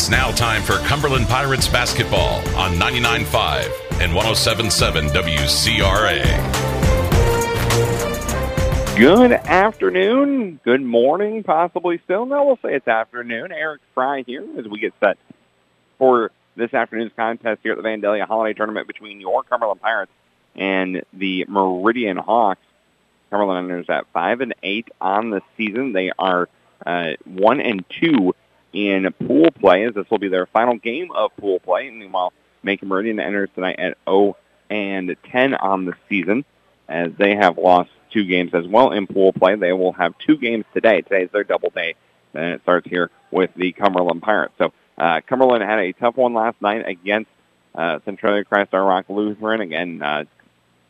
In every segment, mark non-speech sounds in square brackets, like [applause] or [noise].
It's now time for Cumberland Pirates basketball on 99.5 and 107.7 WCRA. Good afternoon, good morning, possibly still. No, we'll say it's afternoon. Eric Fry here as we get set for this afternoon's contest here at the Vandalia Holiday Tournament between your Cumberland Pirates and the Meridian Hawks. Cumberland enters at five and eight on the season. They are uh, one and two in pool play, as this will be their final game of pool play. Meanwhile, Macon Meridian enters tonight at 0 and 10 on the season, as they have lost two games as well in pool play. They will have two games today. Today is their double day, and it starts here with the Cumberland Pirates. So uh, Cumberland had a tough one last night against uh, Centralia Christ Our Rock Lutheran. Again, uh,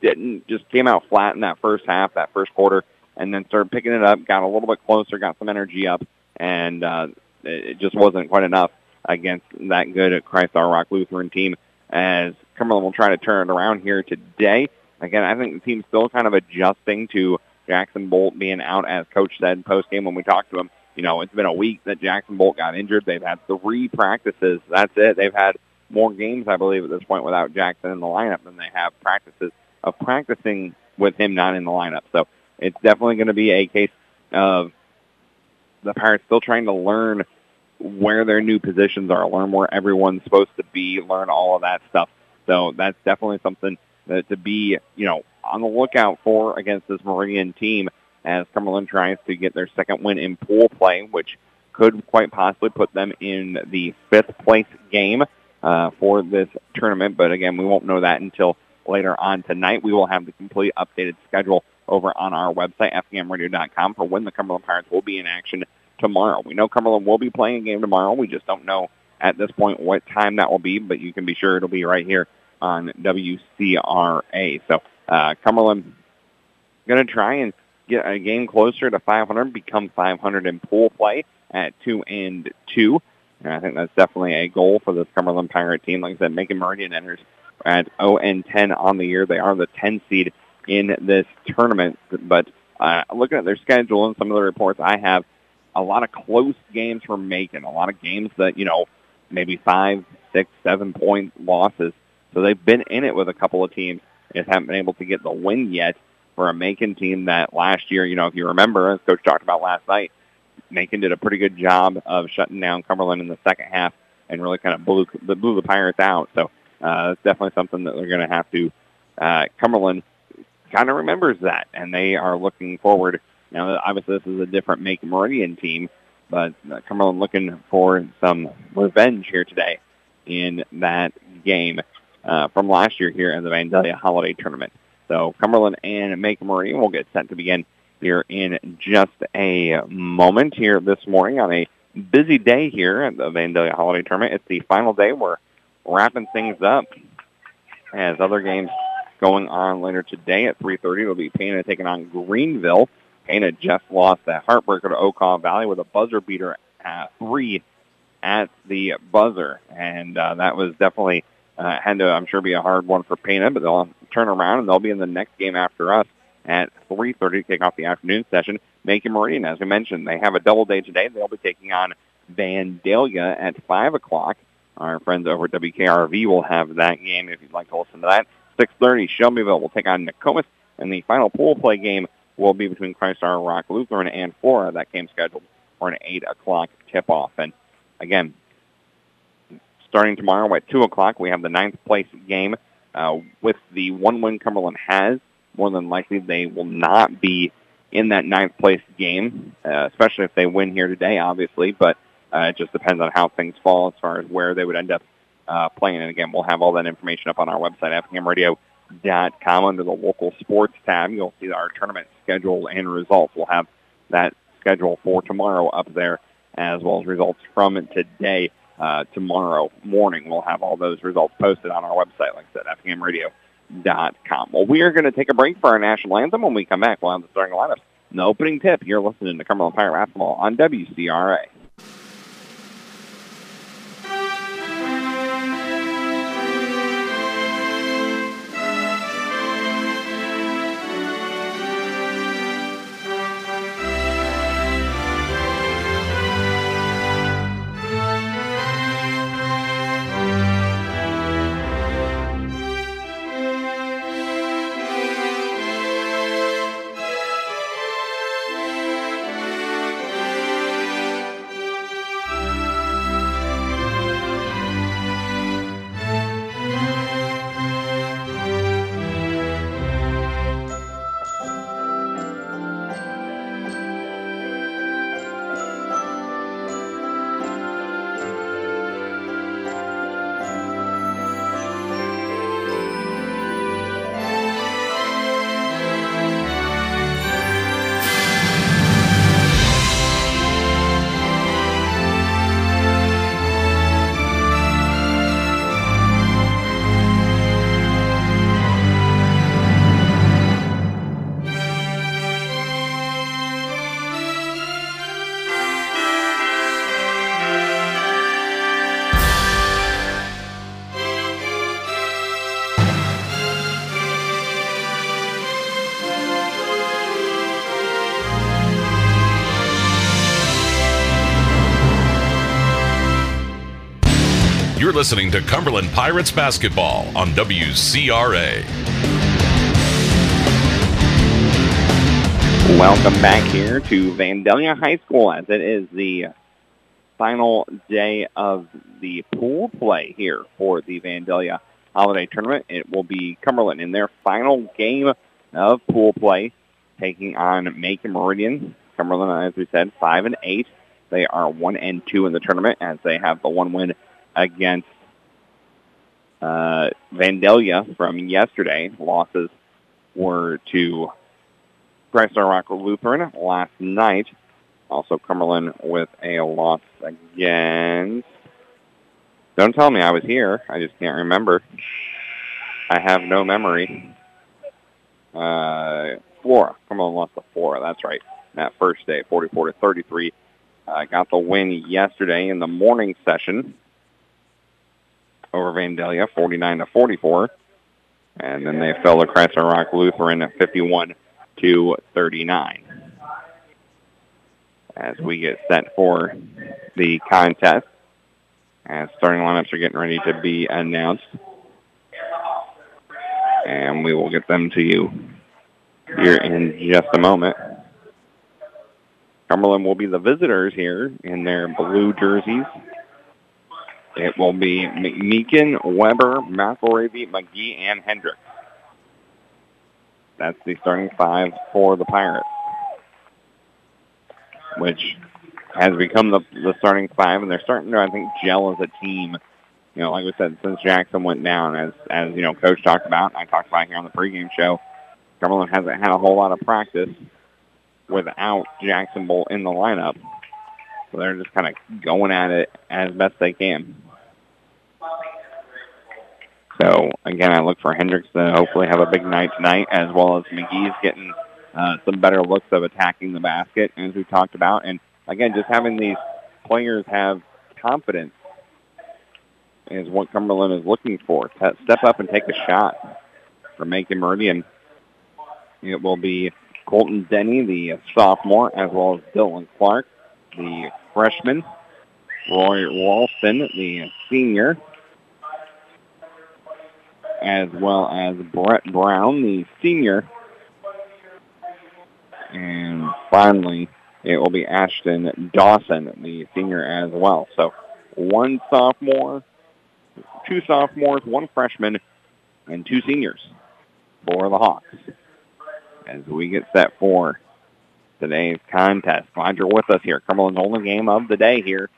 didn't just came out flat in that first half, that first quarter, and then started picking it up, got a little bit closer, got some energy up, and uh, it just wasn't quite enough against that good Christ Our Rock Lutheran team. As Cumberland will try to turn it around here today. Again, I think the team's still kind of adjusting to Jackson Bolt being out, as Coach said post game when we talked to him. You know, it's been a week that Jackson Bolt got injured. They've had three practices. That's it. They've had more games, I believe, at this point without Jackson in the lineup than they have practices of practicing with him not in the lineup. So it's definitely going to be a case of the Pirates still trying to learn where their new positions are, learn where everyone's supposed to be, learn all of that stuff. So that's definitely something that to be, you know, on the lookout for against this Meridian team as Cumberland tries to get their second win in pool play, which could quite possibly put them in the fifth place game uh, for this tournament. But again, we won't know that until later on tonight. We will have the complete updated schedule over on our website, fmradio.com, for when the Cumberland Pirates will be in action tomorrow. We know Cumberland will be playing a game tomorrow. We just don't know at this point what time that will be, but you can be sure it'll be right here on WCRA. So uh, Cumberland going to try and get a game closer to 500, become 500 in pool play at 2 and 2. And I think that's definitely a goal for this Cumberland Pirate team. Like I said, Macon Meridian enters at 0 and 10 on the year. They are the 10 seed in this tournament. But uh, looking at their schedule and some of the reports I have, a lot of close games for Macon, a lot of games that, you know, maybe five, six, seven point losses. So they've been in it with a couple of teams. Just haven't been able to get the win yet for a Macon team that last year, you know, if you remember, as Coach talked about last night, Macon did a pretty good job of shutting down Cumberland in the second half and really kind of blew, blew the Pirates out. So uh, it's definitely something that they're going to have to. Uh, Cumberland kind of remembers that, and they are looking forward. Now, obviously, this is a different Macon Meridian team, but uh, Cumberland looking for some revenge here today in that game uh, from last year here in the Vandalia Holiday Tournament. So Cumberland and Macon Meridian will get set to begin here in just a moment here this morning on a busy day here at the Vandalia Holiday Tournament. It's the final day. We're wrapping things up as other games going on later today at 3.30. It'll be Pana taking on Greenville. Pana just lost that heartbreaker to Okaw Valley with a buzzer beater at three at the buzzer. And uh, that was definitely uh, had to, I'm sure, be a hard one for Pana, but they'll turn around and they'll be in the next game after us at 3.30 to kick off the afternoon session. Macon Meridian, as we mentioned, they have a double day today. They'll be taking on Vandalia at 5 o'clock. Our friends over at WKRV will have that game if you'd like to listen to that. 6.30, Shelbyville will take on Nokomis, and the final pool play game will be between Christ Our Rock Lutheran and Flora. That game scheduled for an 8 o'clock tip-off. And again, starting tomorrow at 2 o'clock, we have the ninth place game uh, with the one win Cumberland has. More than likely, they will not be in that ninth place game, uh, especially if they win here today, obviously. But uh, it just depends on how things fall as far as where they would end up uh, playing. And again, we'll have all that information up on our website, fmradio.com under the local sports tab. You'll see our tournament schedule and results. We'll have that schedule for tomorrow up there as well as results from today. Uh, tomorrow morning, we'll have all those results posted on our website, like I said, fmradio.com. Well, we are going to take a break for our national anthem. When we come back, we'll have the starting lineups. The opening tip, you're listening to Cumberland Pirate Basketball on WCRA. Listening to Cumberland Pirates basketball on WCRA. Welcome back here to Vandalia High School as it is the final day of the pool play here for the Vandalia Holiday Tournament. It will be Cumberland in their final game of pool play taking on Macon Meridian. Cumberland, as we said, 5 and 8. They are 1 and 2 in the tournament as they have the one win against uh, Vandalia from yesterday. Losses were to Christ Our Rock Lutheran last night also Cumberland with a loss against. Don't tell me I was here. I just can't remember. I have no memory. Uh, Flora. Cumberland lost to Flora. That's right. That first day, 44 to 33. Uh, got the win yesterday in the morning session over Vandalia, 49 to 44. And then they fell to Christ Our Rock Lutheran at 51 to 39 as we get set for the contest. As starting lineups are getting ready to be announced. And we will get them to you here in just a moment. Cumberland will be the visitors here in their blue jerseys. It will be McMeekin, Weber, McElravy, McGee, and Hendricks. That's the starting five for the Pirates which has become the, the starting five, and they're starting to, I think, gel as a team. You know, like we said, since Jackson went down, as as you know, Coach talked about, I talked about here on the pregame show, Cumberland hasn't had a whole lot of practice without Jackson Bolt in the lineup. So they're just kind of going at it as best they can. So again, I look for Hendricks to hopefully have a big night tonight, as well as McGee's getting uh, some better looks of attacking the basket, as we talked about. And again, just having these players have confidence is what Cumberland is looking for. Step up and take a shot for Macon Meridian. It will be Colton Denny, the sophomore, as well as Dylan Clark, the freshman. Roy Ralston, the senior, as well as Brett Brown, the senior and finally, it will be Ashton Dawson, the senior as well. So one sophomore, two sophomores, one freshman, and two seniors for the Hawks as we get set for today's contest. Glad you're with us here. Cumberland's only game of the day here.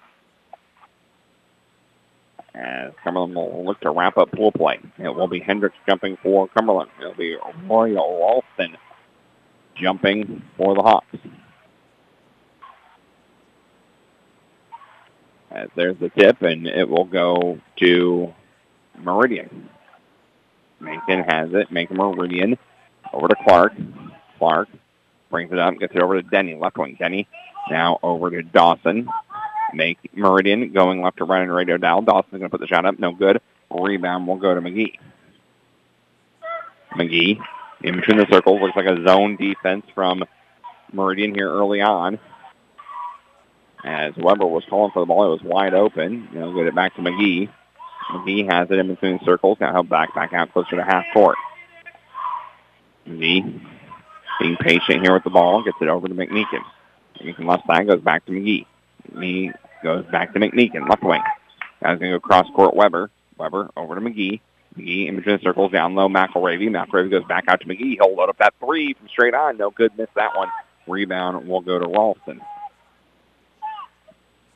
As Cumberland will look to wrap up pool play. It will be Hendricks jumping for Cumberland. It'll be Roy Ralston jumping for the Hawks. As there's the tip, and it will go to Meridian. Macon has it. Macon Meridian over to Clark. Clark brings it up, gets it over to Denny, left wing. Denny now over to Dawson. Macon Meridian going left to right and radio dial. Dawson's going to put the shot up. No good. Rebound will go to McGee. McGee in between the circles. Looks like a zone defense from Meridian here early on. As Weber was calling for the ball, it was wide open. Know, get it back to McGee. McGee has it in between the circles. Now he'll back back out closer to half court. McGee being patient here with the ball, gets it over to McMeekin. McMeekin left side goes back to McGee. McGee goes back to McMeekin, left wing. Guy's going to go cross court Weber. Weber over to McGee. McGee in between the circles, down low, McElravy. McElravy goes back out to McGee. He'll load up that three from straight on. No good, missed that one. Rebound will go to Ralston.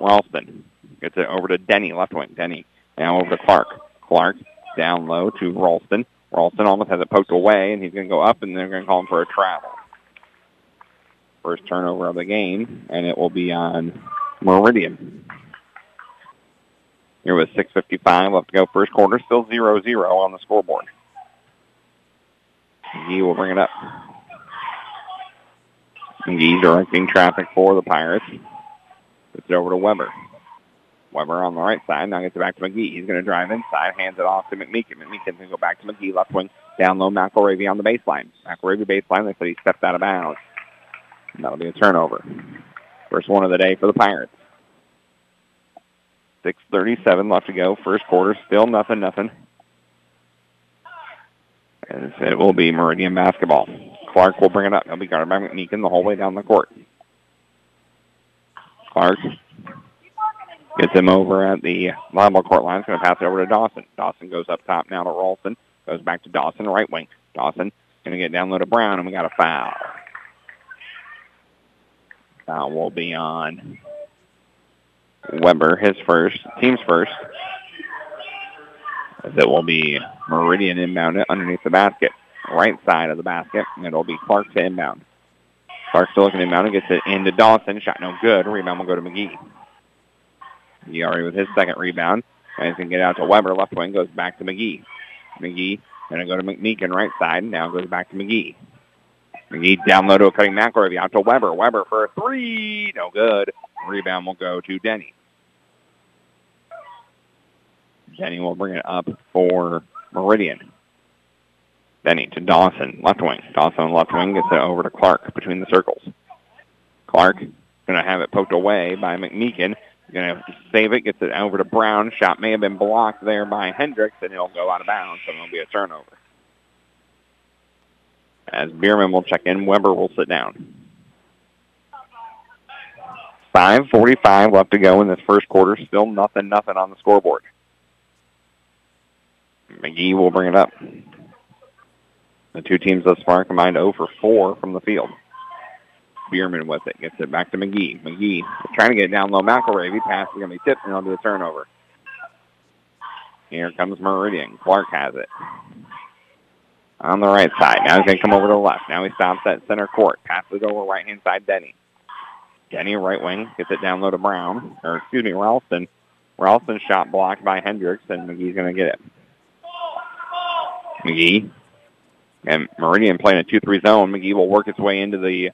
Ralston gets it over to Denny, left wing. Denny now over to Clark. Clark down low to Ralston. Ralston almost has it poked away, and he's going to go up, and they're going to call him for a travel. First turnover of the game, and it will be on Meridian. Here with 6.55 left to go first quarter. Still 0-0 on the scoreboard. McGee will bring it up. McGee directing traffic for the Pirates. It's over to Weber. Weber on the right side. Now gets it back to McGee. He's going to drive inside, hands it off to McMeekin. McMeekin's going to go back to McGee, left wing, down low, McElravy on the baseline. McElravy baseline, they said he stepped out of bounds. And that'll be a turnover. First one of the day for the Pirates. 6.37 left to go. First quarter, still nothing, nothing. And it will be Meridian basketball. Clark will bring it up. He'll be guarded by McMeekin the whole way down the court. Clark gets him over at the volleyball court line. He's going to pass it over to Dawson. Dawson goes up top now to Ralston. Goes back to Dawson, right wing. Dawson going to get down low to Brown, and we got a foul. Foul will be on Weber, his first, team's first. It will be Meridian inbound underneath the basket, right side of the basket, and it'll be Clark to inbound. Clark still looking inbound and gets it into Dawson. Shot no good. Rebound will go to McGee. Already with his second rebound. And going to get out to Weber. Left wing goes back to McGee. McGee going to go to McMeekin right side. Now goes back to McGee. McGee down low to a cutting McElravy. Out to Weber. Weber for a three. No good. Rebound will go to Denny. Denny will bring it up for Meridian. Denny to Dawson, left wing. Dawson left wing gets it over to Clark between the circles. Clark going to have it poked away by Going to save it, gets it over to Brown. Shot may have been blocked there by Hendricks, and he'll go out of bounds, so it'll be a turnover. As Bierman will check in, Weber will sit down. 5.45 left to go in this first quarter. Still nothing, nothing on the scoreboard. McGee will bring it up. The two teams thus far combined 0 for 4 from the field. Bierman with it. Gets it back to McGee. McGee trying to get down low. McElravy. Pass is going to be tipped, and do a turnover. Here comes Meridian. Clark has it. On the right side. Now he's going to come over to the left. Now he stops at center court. Passes over right-hand side Denny. Denny, right wing, gets it down low to Brown. Or, excuse me, Ralston. Ralston shot blocked by Hendricks, and McGee's going to get it. McGee. And Meridian playing a 2-3 zone. McGee will work his way into the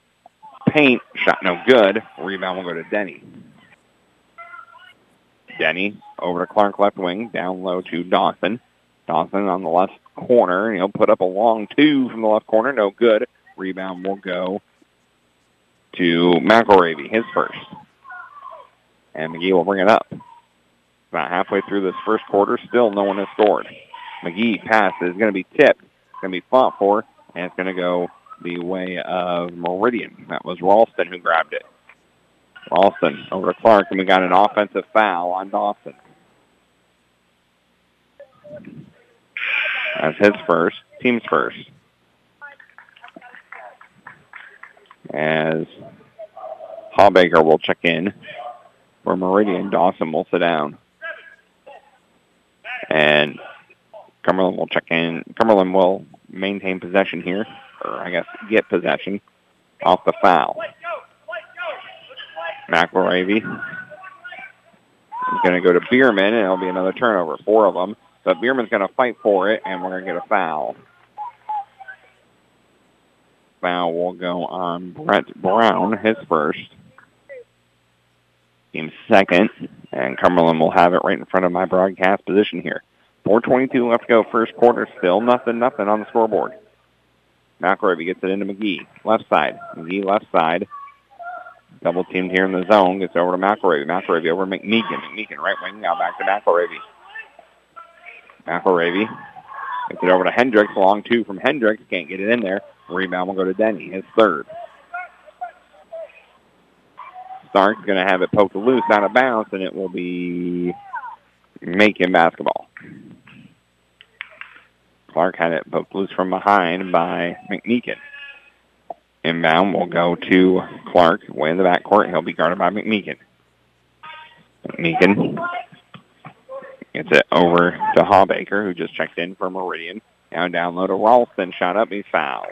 paint. Shot no good. Rebound will go to Denny. Denny over to Clark left wing. Down low to Dawson. Dawson on the left corner. He'll put up a long two from the left corner. No good. Rebound will go to McElravy, his first. And McGee will bring it up. About halfway through this first quarter, still no one has scored. McGee pass is going to be tipped. It's going to be fought for, and it's going to go the way of Meridian. That was Ralston who grabbed it. Ralston over to Clark, and we got an offensive foul on Dawson. That's his first, team's first. As Hawbaker will check in for Meridian, Dawson will sit down. And Cumberland will check in. Cumberland will maintain possession here, or I guess get possession off the foul. McElravy is going to go to Bierman, and it'll be another turnover, four of them. But Bierman's going to fight for it, and we're going to get a foul. Foul will go on Brett Brown, his first. Team second, and Cumberland will have it right in front of my broadcast position here. 4.22 left to go first quarter. Still nothing, nothing on the scoreboard. McElravy gets it into McGee. Left side. McGee left side. Double teamed here in the zone. Gets over to McElravy. McElravy over McMeekin. McMeekin right wing. Now back to McElravy. McElravy gets it over to Hendricks. Long two from Hendricks. Can't get it in there. Rebound will go to Denny. His third. Clark's going to have it poked loose out of bounds, and it will be Macon basketball. Clark had it poked loose from behind by McMeekin. Inbound will go to Clark way in the backcourt. He'll be guarded by McMeekin. McMeekin gets it over to Hawbaker, who just checked in for Meridian. Now down low to Ralston. Shot up. He's fouled.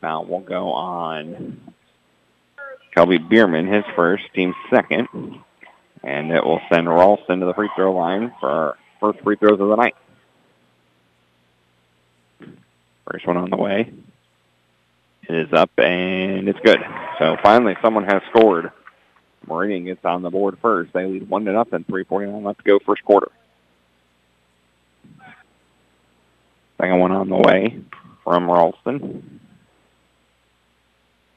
Foul will go on Kelby Bierman, his first, team second. And it will send Ralston to the free throw line for our first free throws of the night. First one on the way. It is up and it's good. So finally someone has scored. Meridian gets on the board first. They lead one to nothing. 3.49 left to go first quarter. Second one on the way from Ralston.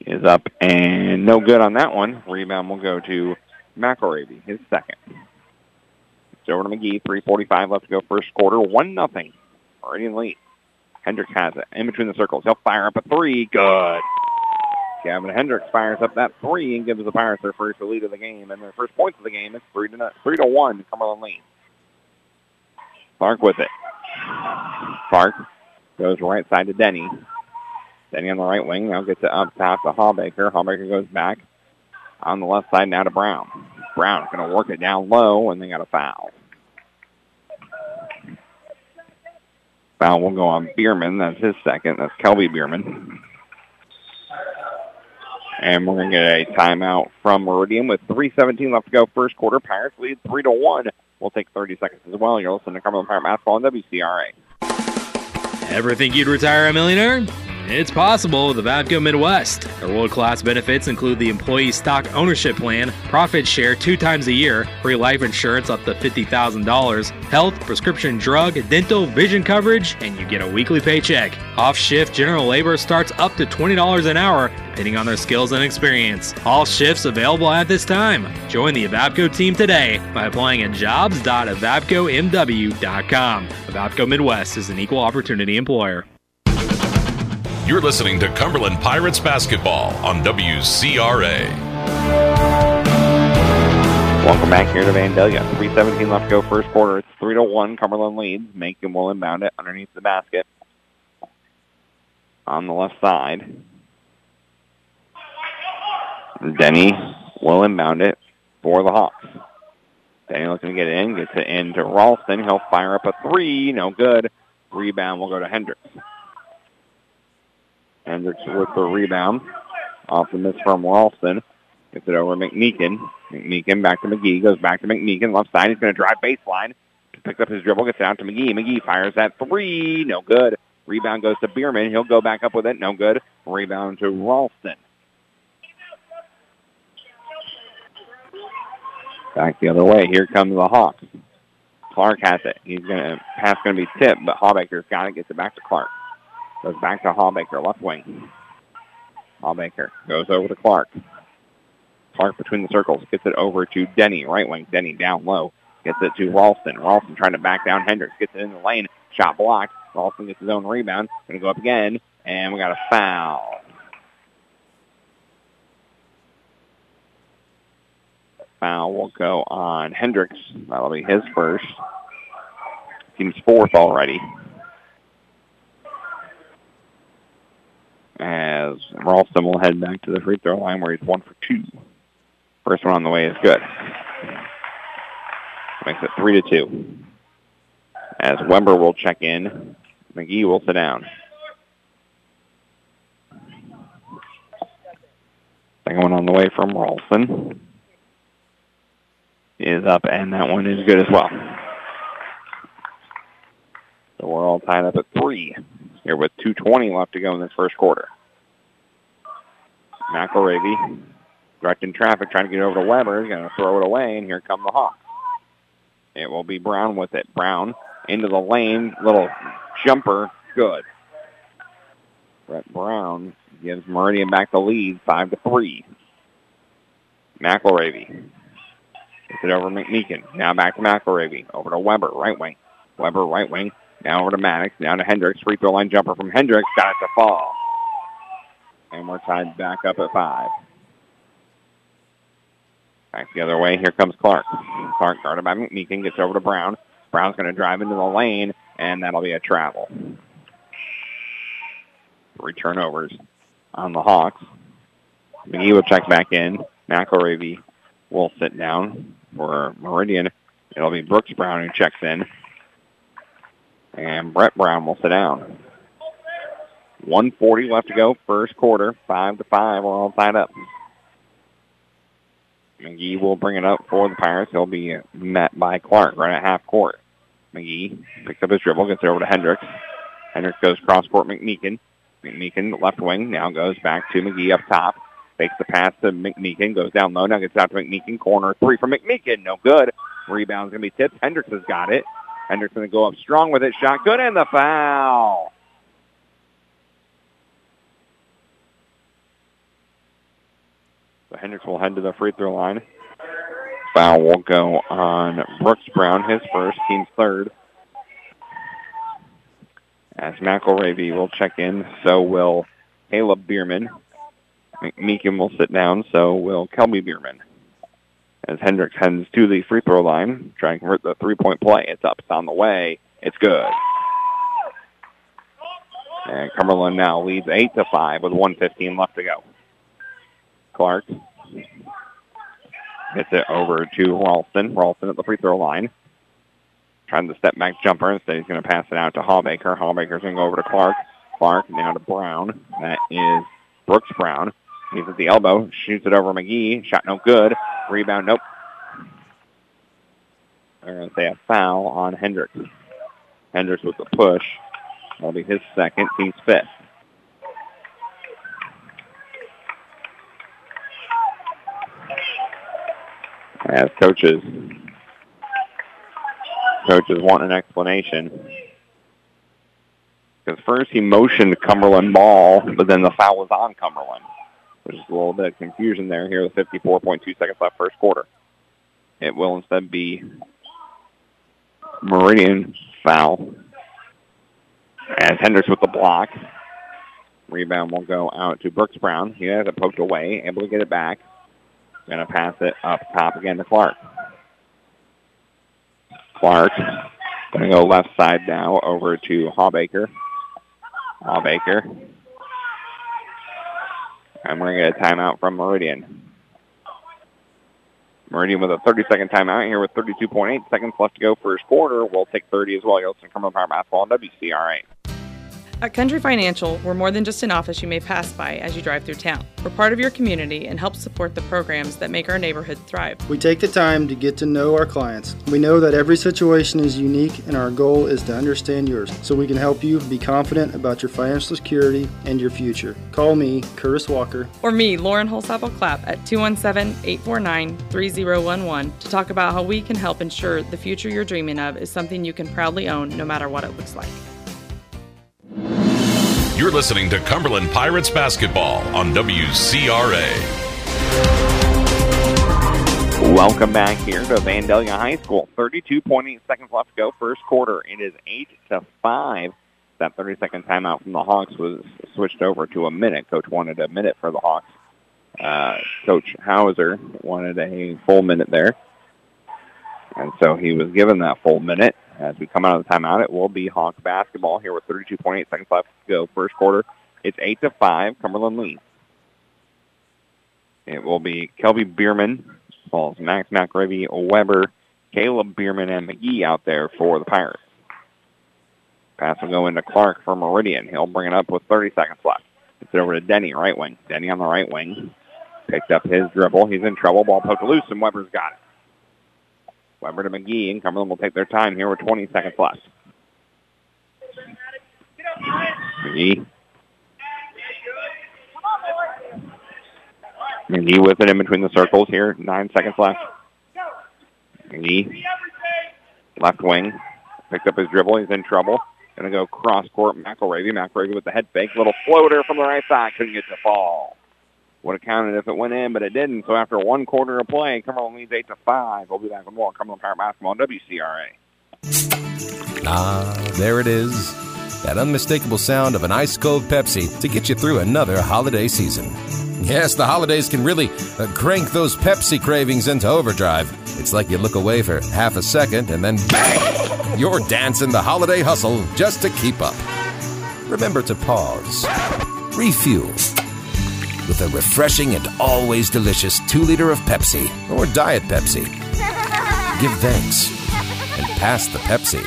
is up and no good on that one. Rebound will go to McElravy, his second. It's over to McGee. 3.45 left to go first quarter. 1 nothing. Already in lead. Hendricks has it in between the circles. He'll fire up a three. Good. Gavin Hendricks fires up that three and gives the Pirates their first lead of the game. And their first points of the game is three to three to one. Cumberland leads. Clark with it. Clark goes right side to Denny. Denny on the right wing now gets it up top to Hawbaker. Hawbaker goes back on the left side now to Brown. Brown's going to work it down low, and they got a foul. Foul will go on Bierman. That's his second. That's Kelby Bierman. And we're going to get a timeout from Meridian with 3.17 left to go first quarter. Pirates lead 3 to 1. We'll take 30 seconds as well. You're listening to Cumberland Pirate Basketball on WCRA. Ever think you'd retire a millionaire? It's possible with Avavco Midwest. Their world-class benefits include the employee stock ownership plan, profit share two times a year, free life insurance up to $50,000, health, prescription drug, dental, vision coverage, and you get a weekly paycheck. Off-shift general labor starts up to $20 an hour, depending on their skills and experience. All shifts available at this time. Join the Avavco team today by applying at jobs.avavcomw.com. Avavco Midwest is an equal opportunity employer. You're listening to Cumberland Pirates basketball on WCRA. Welcome back here to Vandalia. 3.17 left to go first quarter. It's 3 to 1. Cumberland leads. Macon will inbound it underneath the basket. On the left side. Denny will inbound it for the Hawks. Denny looking to get it in. Gets it into Ralston. He'll fire up a three. No good. Rebound will go to Hendricks. Hendricks with the rebound. Off the miss from Ralston. Gets it over McMeekin. McMeekin back to McGee. Goes back to McMeekin. Left side. He's going to drive baseline. Picks up his dribble. Gets it out to McGee. McGee fires that three. No good. Rebound goes to Bierman. He'll go back up with it. No good. Rebound to Ralston. Back the other way. Here comes the Hawks. Clark has it. He's going to pass going to be tipped, but Hawbaker's got it. Gets it back to Clark. Goes back to Hawbaker, left wing. Hawbaker goes over to Clark. Clark between the circles gets it over to Denny, right wing. Denny down low. Gets it to Ralston. Ralston trying to back down Hendricks. Gets it in the lane. Shot blocked. Ralston gets his own rebound. Going to go up again. And we got a foul. Foul will go on Hendricks. That'll be his first. Team's fourth already. As Ralston will head back to the free throw line where he's one for two. First one on the way is good. Makes it three to two. As Wember will check in, McGee will sit down. Second one on the way from Ralston is up, and that one is good as well. So we're all tied up at three here with 2.20 left to go in this first quarter. McElravy directing traffic, trying to get over to Weber. He's going to throw it away, and here come the Hawks. It will be Brown with it. Brown into the lane, little jumper, good. Brett Brown gives Meridian back the lead, five to three. McElravy gets it over McMeekin. Now back to McElravy. Over to Weber, right wing. Weber, right wing. Now over to Maddox. Now to Hendricks. Free throw line jumper from Hendricks. Got it to fall. And we're tied back up at five. Back the other way. Here comes Clark. Clark guarded by McMeekin. Gets over to Brown. Brown's going to drive into the lane, and that'll be a travel. Three turnovers on the Hawks. McGee will check back in. McElravy will sit down for Meridian. It'll be Brooks Brown who checks in. And Brett Brown will sit down. 140 left to go, first quarter, five to five. We're all tied up. McGee will bring it up for the Pirates. He'll be met by Clark right at half court. McGee picks up his dribble, gets it over to Hendricks. Hendricks goes cross court McMeekin. McMeekin left wing now goes back to McGee up top. Fakes the pass to McMeekin, goes down low, now gets out to McMeekin. Corner three for McMeekin, no good. Rebound's going to be tipped. Hendricks has got it. Hendricks going to go up strong with it. Shot good and the foul. So Hendricks will head to the free throw line. Foul will go on Brooks Brown, his first, team's third. As McElravy will check in, so will Caleb Bierman. Meekum will sit down, so will Kelby Bierman. As Hendricks heads to the free throw line, trying to convert the three-point play. It's up, it's on the way. It's good. And Cumberland now leads 8 to 5 with 115 left to go. Clark gets it over to Ralston. Ralston at the free throw line. Trying the step back jumper. Instead, he's going to pass it out to Hawbaker. Hawbaker's going to go over to Clark. Clark now to Brown. That is Brooks Brown. At the elbow. Shoots it over McGee. Shot no good. Rebound, nope. They're going to say a foul on Hendricks. Hendricks with the push. That'll be his second. He's fifth. As coaches, coaches want an explanation. Because first he motioned Cumberland ball, but then the foul was on Cumberland. Which is a little bit of confusion there here with 54.2 seconds left first quarter. It will instead be Meridian foul. As Hendricks with the block. Rebound will go out to Brooks Brown. He has it poked away, able to get it back. Going to pass it up top again to Clark. Clark going to go left side now over to Hawbaker. Hawbaker. And we're going to get a timeout from Meridian. Meridian with a 30-second timeout here with 32.8 seconds left to go first quarter. We'll take 30 as well. You'll to Cumberland Pirate Basketball on WCRA. At Country Financial, we're more than just an office you may pass by as you drive through town. We're part of your community and help support the programs that make our neighborhood thrive. We take the time to get to know our clients. We know that every situation is unique, and our goal is to understand yours so we can help you be confident about your financial security and your future. Call me, Curtis Walker. Or me, Lauren Holsapple Clapp, at 217 849 3011 to talk about how we can help ensure the future you're dreaming of is something you can proudly own no matter what it looks like. You're listening to Cumberland Pirates basketball on WCRA. Welcome back here to Vandalia High School. 32.8 seconds left to go first quarter. It is 8 to 5. That 30-second timeout from the Hawks was switched over to a minute. Coach wanted a minute for the Hawks. Uh, Coach Hauser wanted a full minute there. And so he was given that full minute. As we come out of the timeout, it will be Hawk basketball here with 32.8 seconds left to go first quarter. It's 8 to 5. Cumberland leads. It will be Kelby Bierman, balls Max McElravy, Weber, Caleb Bierman, and McGee out there for the Pirates. Pass will go into Clark for Meridian. He'll bring it up with 30 seconds left. It's over to Denny, right wing. Denny on the right wing. Picked up his dribble. He's in trouble. Ball poked loose, and Weber's got it. Weber to McGee, and Cumberland will take their time here with 20 seconds left. McGee. McGee with it in between the circles here. Nine seconds left. McGee. Left wing. Picked up his dribble. He's in trouble. Going to go cross court. McElravy. McElravy with the head fake. Little floater from the right side. Couldn't get to fall. Would have counted if it went in, but it didn't. So after one quarter of play, Cumberland leads 8 to 5. We'll be back with more Cumberland Pirate Basketball on WCRA. Ah, there it is. That unmistakable sound of an ice cold Pepsi to get you through another holiday season. Yes, the holidays can really uh, crank those Pepsi cravings into overdrive. It's like you look away for half a second and then bang! You're dancing the holiday hustle just to keep up. Remember to pause, refuel with a refreshing and always delicious 2 liter of Pepsi or Diet Pepsi. Give thanks and pass the Pepsi.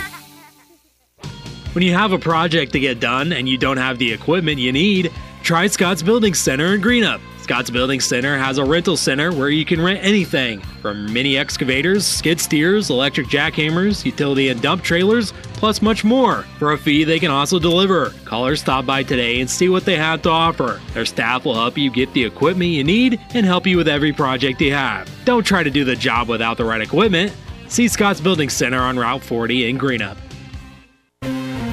When you have a project to get done and you don't have the equipment you need, try Scott's Building Center in Greenup. Scott's Building Center has a rental center where you can rent anything from mini excavators, skid steers, electric jackhammers, utility and dump trailers, plus much more. For a fee, they can also deliver. Call or stop by today and see what they have to offer. Their staff will help you get the equipment you need and help you with every project you have. Don't try to do the job without the right equipment. See Scott's Building Center on Route 40 in Greenup.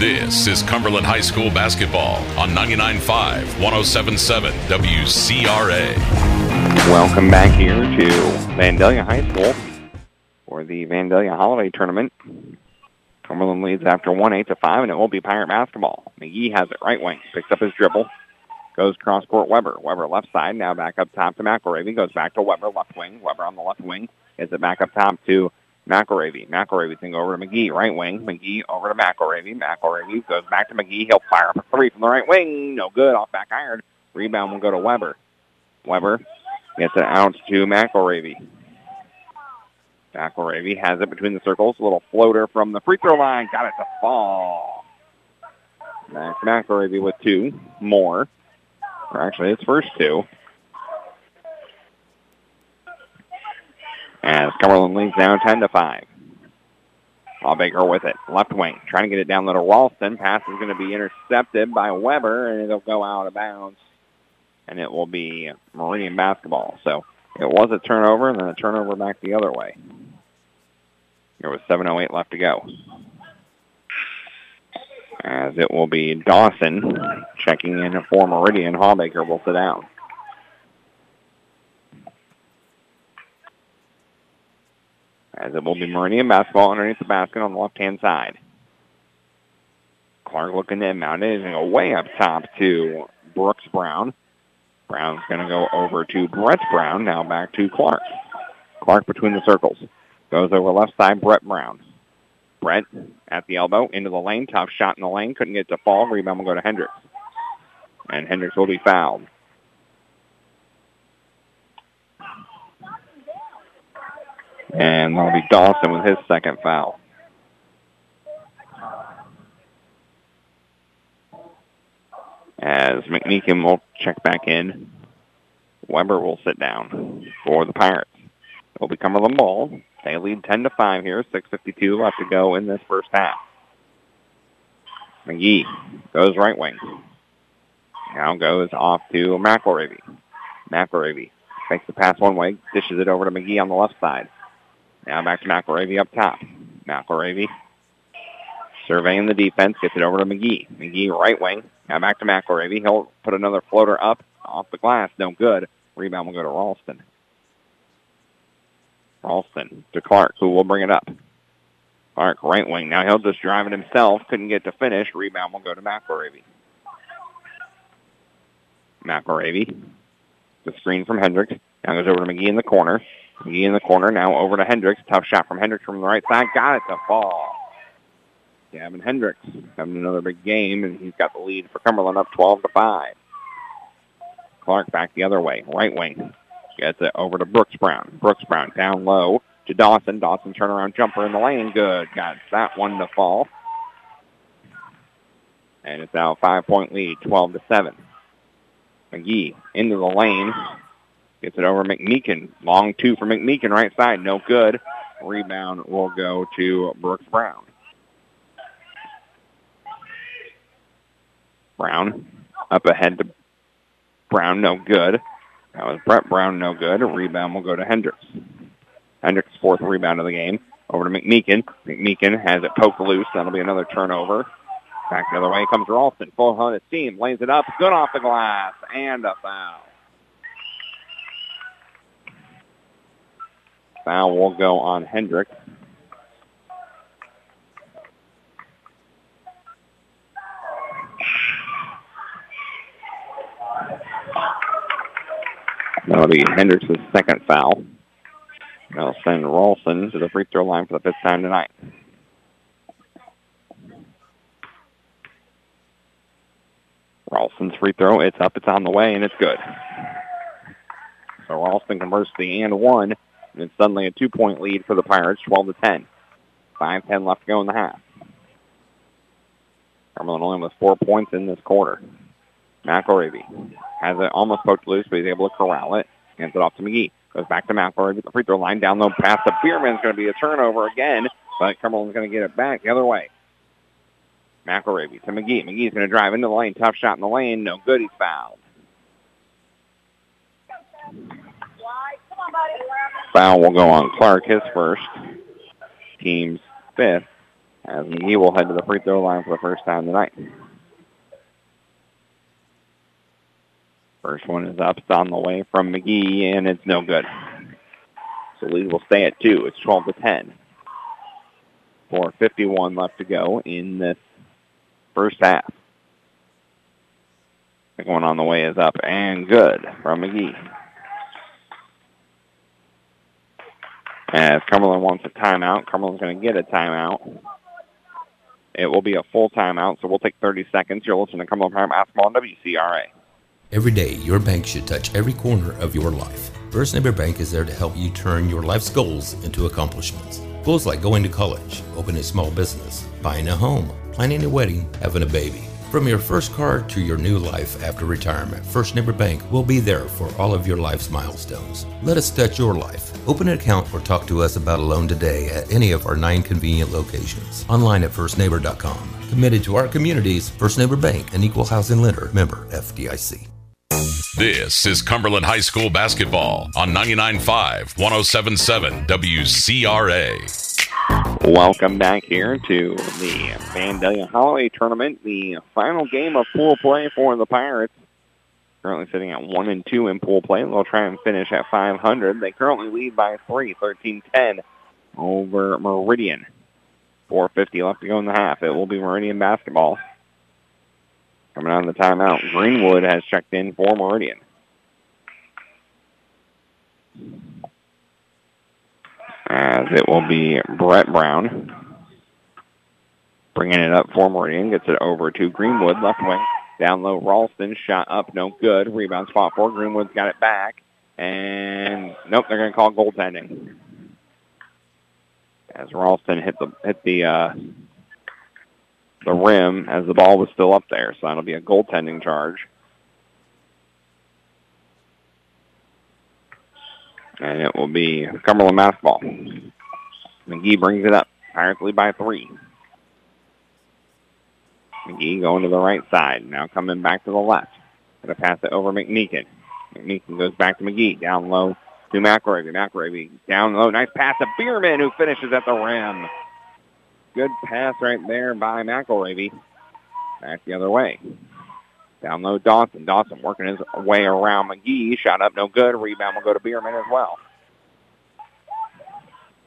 This is Cumberland High School basketball on 99.5, 107.7 WCRA. Welcome back here to Vandalia High School for the Vandalia Holiday Tournament. Cumberland leads after 1-8 to 5, and it will be Pirate basketball. McGee has it right wing, picks up his dribble, goes cross court Weber. Weber left side, now back up top to McElravy, goes back to Weber, left wing. Weber on the left wing, gets it back up top to McElravy. McElravy can go over to McGee, right wing. McGee over to McElravy. McElravy goes back to McGee. He'll fire up a three from the right wing. No good, off back iron. Rebound will go to Weber. Weber gets it out to McElravy. McElravy has it between the circles. A little floater from the free throw line. Got it to fall. Max McElravy with two more. Or actually, his first two. As Cumberland leads down 10 to 5. Baker with it. Left wing. Trying to get it down to Ralston. Pass is going to be intercepted by Weber, and it'll go out of bounds. And it will be Meridian basketball. So it was a turnover, and then a turnover back the other way. There was 7.08 left to go. As it will be Dawson checking in for Meridian. Hawbaker will sit down. As it will be Meridian basketball underneath the basket on the left-hand side. Clark looking to mount it and go way up top to Brooks Brown. Brown's going to go over to Brett Brown. Now back to Clark. Clark between the circles. Goes over left side, Brett Brown. Brett at the elbow, into the lane. Tough shot in the lane. Couldn't get to fall. Rebound will go to Hendricks. And Hendricks will be fouled. And that'll be Dawson with his second foul. As McMeekin will check back in, Weber will sit down for the Pirates. It'll be Cumberland ball. They lead 10 to 5 here. 6.52 left to go in this first half. McGee goes right wing. Now goes off to McElravy. McElravy makes the pass one way, dishes it over to McGee on the left side. Now back to McElravy up top. McElravy surveying the defense, gets it over to McGee. McGee right wing. Now back to McElravy. He'll put another floater up off the glass. No good. Rebound will go to Ralston. Ralston to Clark, who will bring it up. Clark, right wing. Now he'll just drive it himself. Couldn't get to finish. Rebound will go to McElravy. McElravy. The screen from Hendricks. Now goes over to McGee in the corner. McGee in the corner. Now over to Hendricks. Tough shot from Hendricks from the right side. Got it to fall. Gavin Hendricks having another big game, and he's got the lead for Cumberland up 12 to 5. Clark back the other way, right wing. Gets it over to Brooks Brown. Brooks Brown down low to Dawson. Dawson turnaround jumper in the lane. Good. Got that one to fall. And it's now a five-point lead, 12 to 7. McGee into the lane. Gets it over McMeekin. Long two for McMeekin, right side. No good. Rebound will go to Brooks Brown. Brown up ahead to Brown, no good. That was Brett Brown, no good. Rebound will go to Hendricks. Hendricks' fourth rebound of the game. Over to McMeekin. McMeekin has it poked loose. That'll be another turnover. Back the other way comes Ralston. Full on his team. Lays it up. Good off the glass. And a foul. Foul will go on Hendricks. That'll be Hendricks' second foul. That'll send Ralston to the free throw line for the fifth time tonight. Ralston's free throw, it's up, it's on the way, and it's good. So Ralston converts the and one, and it's suddenly a two-point lead for the Pirates, 12 to 10. 5-10 left to go in the half. Cumberland only with four points in this quarter. McElravy has it almost poked loose, but he's able to corral it. Hands it off to McGee. Goes back to McElravy at the free throw line. Down low pass to Bierman's going to be a turnover again, but Cumberland's going to get it back the other way. McElravy to McGee. McGee's going to drive into the lane. Tough shot in the lane. No good. He's fouled. Foul will go on Clark, his first. Team's fifth. As McGee will head to the free throw line for the first time tonight. First one is up. It's on the way from McGee, and it's no good. So lead will stay at two. It's 12 to 10. 4.51 left to go in this first half. Second one on the way is up and good from McGee. As Cumberland wants a timeout, Cumberland's going to get a timeout. It will be a full timeout, so we'll take 30 seconds. You're listening to Cumberland Pirate Basketball on WCRA. Every day, your bank should touch every corner of your life. First Neighbor Bank is there to help you turn your life's goals into accomplishments. Goals like going to college, opening a small business, buying a home, planning a wedding, having a baby. From your first car to your new life after retirement, First Neighbor Bank will be there for all of your life's milestones. Let us touch your life. Open an account or talk to us about a loan today at any of our nine convenient locations. Online at firstneighbor.com. Committed to our communities, First Neighbor Bank, an equal housing lender, member FDIC. This is Cumberland High School basketball on 99.5, 107.7 WCRA. Welcome back here to the Vandalia Holiday Tournament, the final game of pool play for the Pirates. Currently sitting at 1 and 2 in pool play. They'll try and finish at 500. They currently lead by 3, 13-10 over Meridian. 4.50 left to go in the half. It will be Meridian basketball. Coming out of the timeout, Greenwood has checked in for Meridian. As it will be Brett Brown bringing it up for Meridian. Gets it over to Greenwood, left wing. Down low, Ralston. Shot up, no good. Rebound spot for Greenwood's got it back. And nope, they're going to call goaltending. As Ralston hit the hit the uh, the rim as the ball was still up there. So that'll be a goaltending charge. And it will be Cumberland basketball. McGee brings it up. Pirates lead by three. McGee going to the right side. Now coming back to the left. Going to pass it over McMeekin. McMeekin goes back to McGee. Down low to McElravy. McElravy down low. Nice pass to Bierman who finishes at the rim. Good pass right there by McElravy. Back the other way. Down low, Dawson. Dawson working his way around McGee. Shot up, no good. Rebound will go to Bierman as well.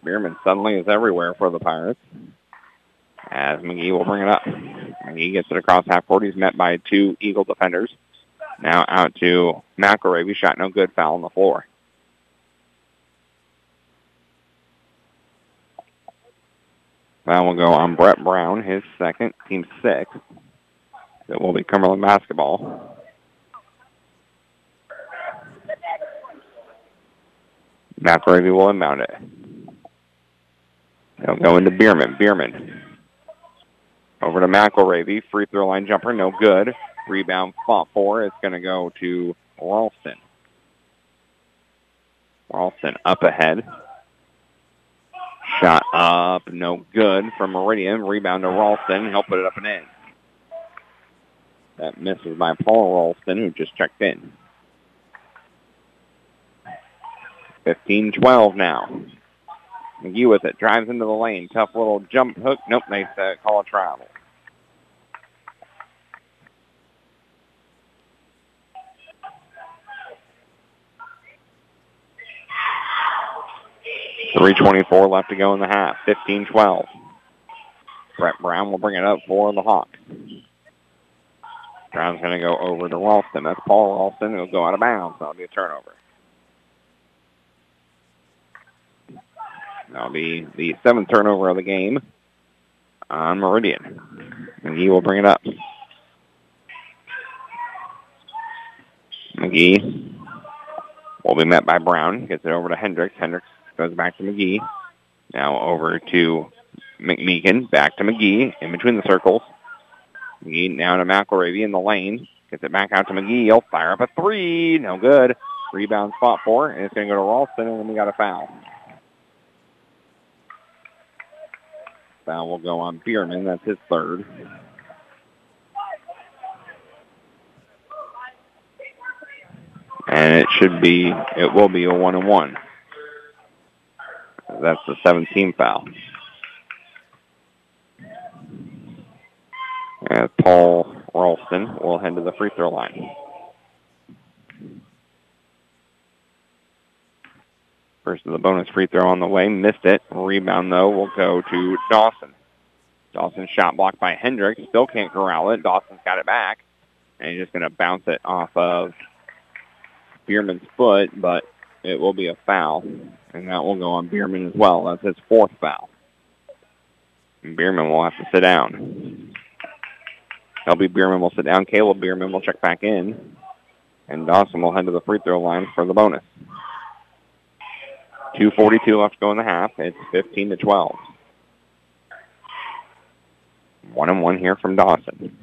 Bierman suddenly is everywhere for the Pirates. As McGee will bring it up. McGee gets it across half court. He's met by two Eagle defenders. Now out to McElravy. Shot no good. Foul on the floor. That will go on Brett Brown, his second, team six. It will be Cumberland basketball. McElravy will inbound it. They'll go into Bierman. Bierman. Over to McElravy. Free throw line jumper, no good. Rebound fought for. It's going to go to Ralston. Ralston up ahead. Shot up, no good from Meridian. Rebound to Ralston. He'll put it up and in. That misses by Paul Ralston, who just checked in. 15-12 now. McGee with it. Drives into the lane. Tough little jump hook. Nope, they uh, call a travel. Three twenty-four left to go in the half. 15-12. Brett Brown will bring it up for the Hawks. Brown's going to go over to Ralston. That's Paul Ralston. He'll go out of bounds. That'll be a turnover. That'll be the seventh turnover of the game on Meridian. McGee will bring it up. McGee will be met by Brown. Gets it over to Hendricks. Hendricks goes back to McGee. Now over to McMeekin. Back to McGee in between the circles. McGee now to McElravy in the lane. Gets it back out to McGee. He'll fire up a three. No good. Rebound spot four. And it's going to go to Ralston, and then we got a foul. Foul will go on Bierman. That's his third. And it should be, it will be a one and one. That's the 17 foul. As Paul Ralston will head to the free throw line. First of the bonus free throw on the way. Missed it. Rebound, though, will go to Dawson. Dawson shot blocked by Hendricks. Still can't corral it. Dawson's got it back. And he's just going to bounce it off of Bierman's foot, but it will be a foul. And that will go on Bierman as well. That's his fourth foul. And Bierman will have to sit down. LB Bierman will sit down. Caleb Bierman will check back in. And Dawson will head to the free throw line for the bonus. 2.42 left to go in the half. It's 15 to 12. One and one here from Dawson.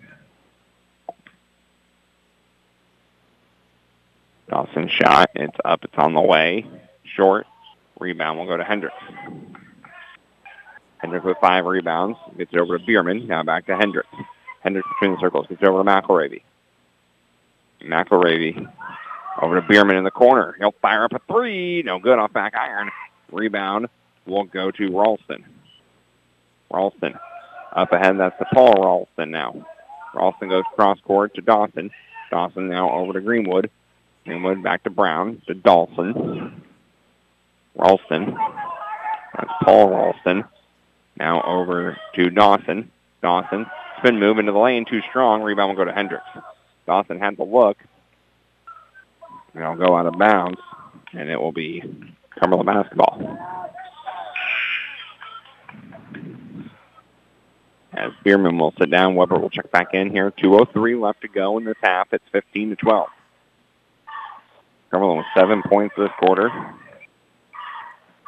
Dawson shot. It's up. It's on the way. Short. Rebound will go to Hendricks. Hendricks with five rebounds. Gets it over to Bierman. Now back to Hendricks. Hendricks between the circles. Gets over to McElravy. McElravy over to Bierman in the corner. He'll fire up a three. No good off back iron. Rebound will go to Ralston. Ralston up ahead. That's the Paul Ralston now. Ralston goes cross court to Dawson. Dawson now over to Greenwood. Greenwood back to Brown to Dawson. Ralston. That's Paul Ralston. Now over to Dawson. Dawson. Spin move into the lane. Too strong. Rebound will go to Hendricks. Dawson had the look. It'll go out of bounds. And it will be Cumberland basketball. As Bierman will sit down, Weber will check back in here. 2.03 left to go in this half. It's 15 to 12. Cumberland with seven points this quarter.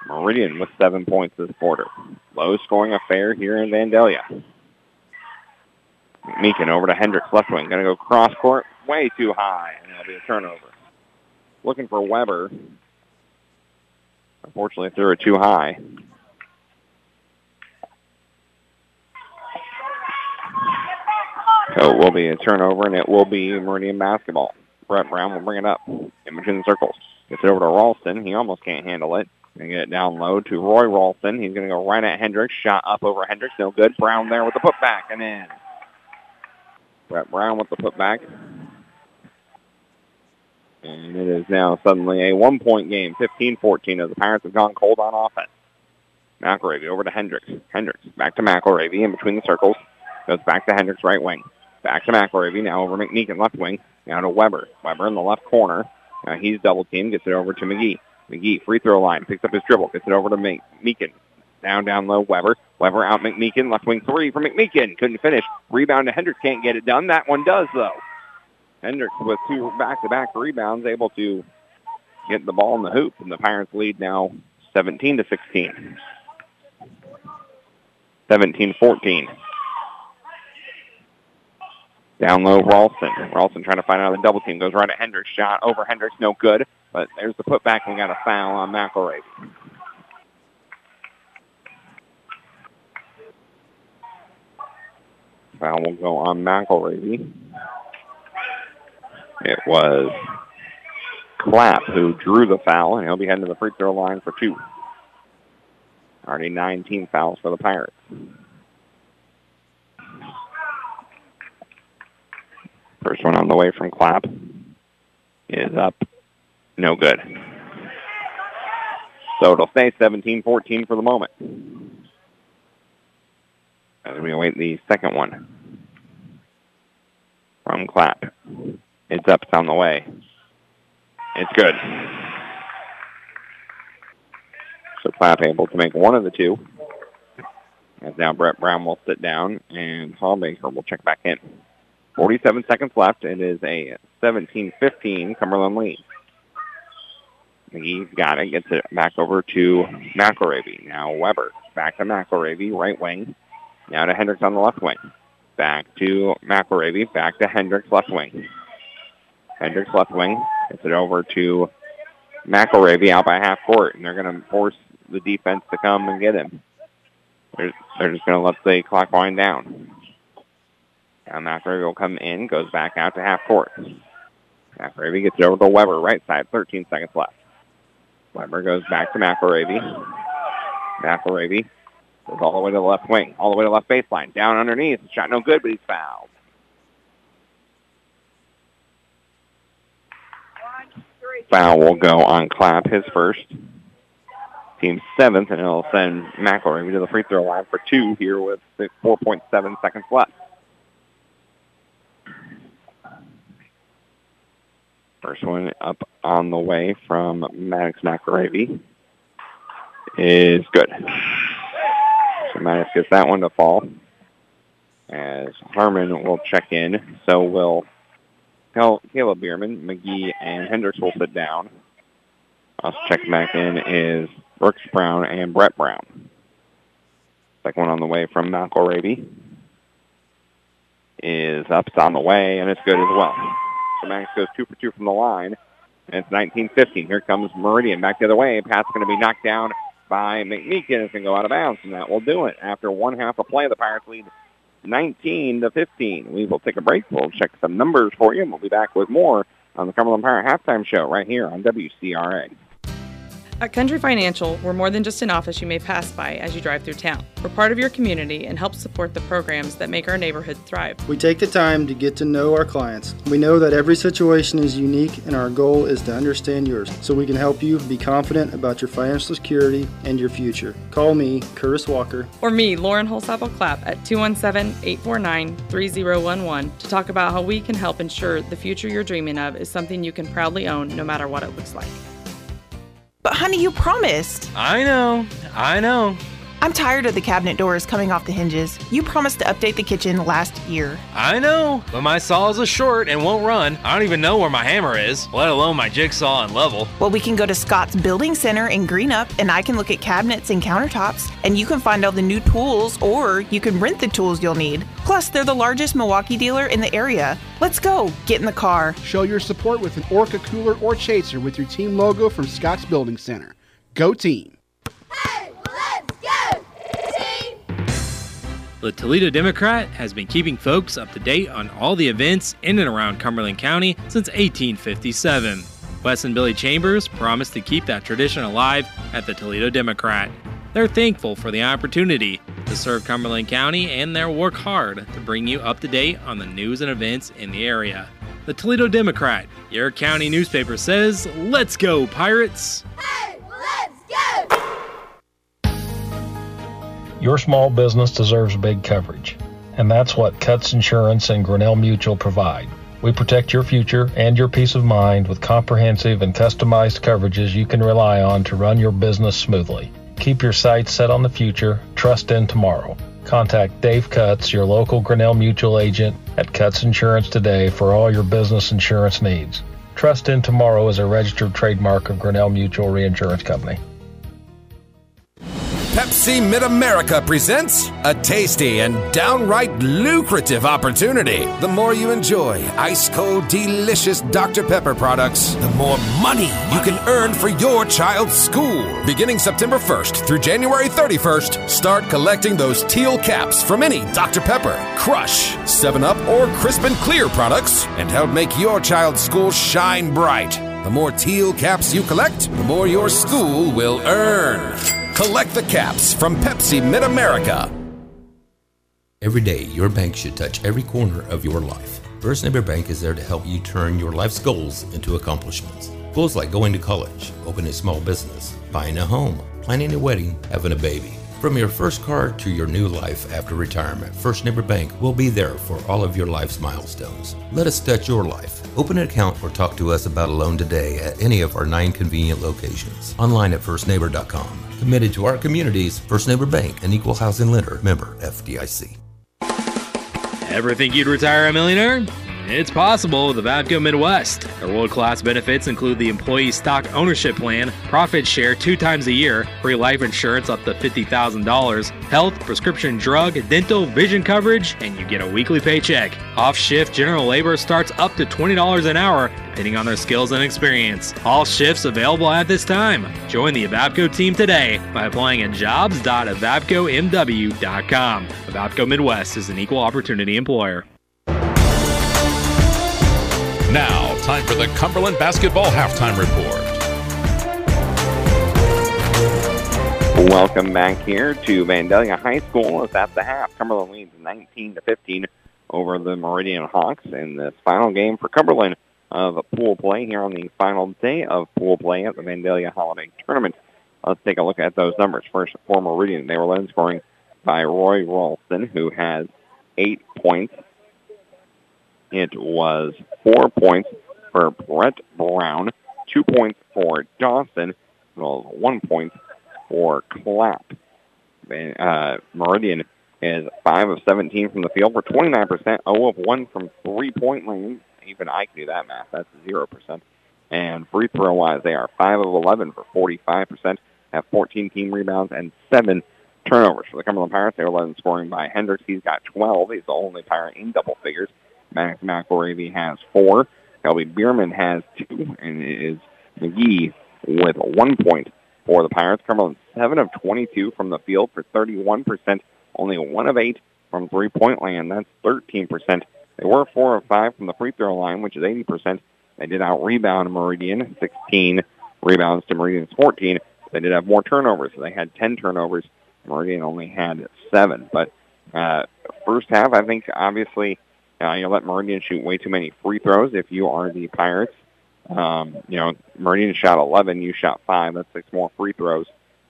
Meridian with seven points this quarter. Low scoring affair here in Vandalia. Meekin over to Hendricks, left wing. Going to go cross court, way too high, and it'll be a turnover. Looking for Weber. Unfortunately, threw it too high. So it will be a turnover, and it will be Meridian basketball. Brett Brown will bring it up the circles. Gets it over to Ralston. He almost can't handle it. To get it down low to Roy Ralston. He's going to go right at Hendricks. Shot up over Hendricks. No good. Brown there with the putback and in. Brett Brown with the putback. And it is now suddenly a one-point game, 15-14, as the Pirates have gone cold on offense. McElravy over to Hendricks. Hendricks back to McElravy in between the circles. Goes back to Hendricks right wing. Back to McElravy. Now over McMeekin left wing. Now to Weber. Weber in the left corner. Now he's double teamed. Gets it over to McGee. McGee free throw line. Picks up his dribble. Gets it over to Meekin. Down, down low, Weber. Weber out McMeekin. Left wing three for McMeekin. Couldn't finish. Rebound to Hendricks. Can't get it done. That one does, though. Hendricks with two back-to-back rebounds able to get the ball in the hoop. And the Pirates lead now 17 to 16. 17-14. Down low, Ralston. Ralston trying to find out the double team. Goes right at Hendricks. Shot over Hendricks. No good. But there's the putback. We got a foul on McElravy. Foul will go on McElravy. It was Clapp who drew the foul, and he'll be heading to the free throw line for two. Already 19 fouls for the Pirates. First one on the way from Clapp is up. No good. So it'll stay 17-14 for the moment. As we await the second one from Clapp. It's up, it's on the way. It's good. So Clapp able to make one of the two. As now Brett Brown will sit down and Hawbaker will check back in. 47 seconds left. It is a 17-15 Cumberland lead. McGee got it, gets it back over to McElravy. Now Weber back to McElravy, right wing. Now to Hendricks on the left wing. Back to McElravy, back to Hendricks, left wing. Hendricks left wing. Gets it over to McElravy out by half court, and they're going to force the defense to come and get him. They're, they're just going to let the clock wind down. Now McElravy will come in, goes back out to half court. McElravy gets it over to Weber, right side, 13 seconds left. Weber goes back to McElravy. McElravy goes all the way to the left wing, all the way to the left baseline, down underneath. Shot no good, but he's fouled. Foul will go on Clapp, his first. team seventh, and it'll send McElravy to the free throw line for two here with 4.7 seconds left. First one up on the way from Maddox McElravy is good. Maddox gets that one to fall. As Harmon will check in, so will Caleb Bierman, McGee, and Hendricks will sit down. Also check back in is Brooks Brown and Brett Brown. Second one on the way from McElravy is up, it's on the way, and it's good as well. So Max goes two for two from the line. And it's 19-15. Here comes Meridian back the other way. Pass going to be knocked down by McMeekin. It's going to go out of bounds, and that will do it. After one half of play, the Pirates lead 19 to 15. We will take a break. We'll check some numbers for you, and we'll be back with more on the Cumberland Pirate Halftime Show right here on WCRA. At Country Financial, we're more than just an office you may pass by as you drive through town. We're part of your community and help support the programs that make our neighborhood thrive. We take the time to get to know our clients. We know that every situation is unique, and our goal is to understand yours so we can help you be confident about your financial security and your future. Call me, Curtis Walker, or me, Lauren Holsapple Clapp, at 217 849 3011 to talk about how we can help ensure the future you're dreaming of is something you can proudly own no matter what it looks like. But honey, you promised. I know. I know. I'm tired of the cabinet doors coming off the hinges. You promised to update the kitchen last year. I know, but my saw is a short and won't run. I don't even know where my hammer is, let alone my jigsaw and level. Well, we can go to Scott's Building Center in Greenup and I can look at cabinets and countertops and you can find all the new tools or you can rent the tools you'll need. Plus, they're the largest Milwaukee dealer in the area. Let's go. Get in the car. Show your support with an Orca cooler or chaser with your team logo from Scott's Building Center. Go team. The Toledo Democrat has been keeping folks up to date on all the events in and around Cumberland County since 1857. Wes and Billy Chambers promised to keep that tradition alive at the Toledo Democrat. They're thankful for the opportunity to serve Cumberland County and they'll work hard to bring you up to date on the news and events in the area. The Toledo Democrat, your county newspaper says, Let's go, Pirates! Hey, let's go! Your small business deserves big coverage, and that's what Cuts Insurance and Grinnell Mutual provide. We protect your future and your peace of mind with comprehensive and customized coverages you can rely on to run your business smoothly. Keep your sights set on the future, trust in tomorrow. Contact Dave Cuts, your local Grinnell Mutual agent at Cuts Insurance today for all your business insurance needs. Trust in Tomorrow is a registered trademark of Grinnell Mutual Reinsurance Company. Pepsi Mid America presents a tasty and downright lucrative opportunity. The more you enjoy ice cold, delicious Dr. Pepper products, the more money you can earn for your child's school. Beginning September 1st through January 31st, start collecting those teal caps from any Dr. Pepper, Crush, 7 Up, or Crisp and Clear products and help make your child's school shine bright. The more teal caps you collect, the more your school will earn. Collect the caps from Pepsi Mid America. Every day, your bank should touch every corner of your life. First Neighbor Bank is there to help you turn your life's goals into accomplishments. Goals like going to college, opening a small business, buying a home, planning a wedding, having a baby. From your first car to your new life after retirement, First Neighbor Bank will be there for all of your life's milestones. Let us touch your life. Open an account or talk to us about a loan today at any of our nine convenient locations. Online at firstneighbor.com. Committed to our communities, First Neighbor Bank, an equal housing lender, member FDIC. Ever think you'd retire a millionaire? It's possible with Avavco Midwest. Their world class benefits include the employee stock ownership plan, profit share two times a year, free life insurance up to $50,000, health, prescription drug, dental, vision coverage, and you get a weekly paycheck. Off shift general labor starts up to $20 an hour, depending on their skills and experience. All shifts available at this time. Join the Avavco team today by applying at jobs.avavcomw.com. Avavco Midwest is an equal opportunity employer. Now, time for the Cumberland Basketball Halftime Report. Welcome back here to Vandalia High School. It's at the half. Cumberland leads 19 to 15 over the Meridian Hawks in this final game for Cumberland of pool play here on the final day of pool play at the Vandalia Holiday Tournament. let's take a look at those numbers. First, for Meridian, they were led in scoring by Roy Ralston, who has eight points. It was four points for Brett Brown, two points for Dawson, well, one point for Clapp. Uh, Meridian is 5 of 17 from the field for 29%, 0 of 1 from three-point range. Even I can do that math. That's 0%. And free throw-wise, they are 5 of 11 for 45%, have 14 team rebounds and 7 turnovers. For the Cumberland Pirates, they were led in scoring by Hendricks. He's got 12. He's the only Pirate in double figures. Max McElravy has 4. Kelby Bierman has 2. And it is McGee with 1 point for the Pirates. Cumberland 7 of 22 from the field for 31%. Only 1 of 8 from three-point land. That's 13%. They were 4 of 5 from the free throw line, which is 80%. They did out-rebound Meridian, 16 rebounds to Meridian's 14. They did have more turnovers. They had 10 turnovers. Meridian only had 7. But uh, first half, I think, obviously, uh, you let Meridian shoot way too many free throws if you are the Pirates. Um, you know, Meridian shot 11, you shot 5. That's six more free throws,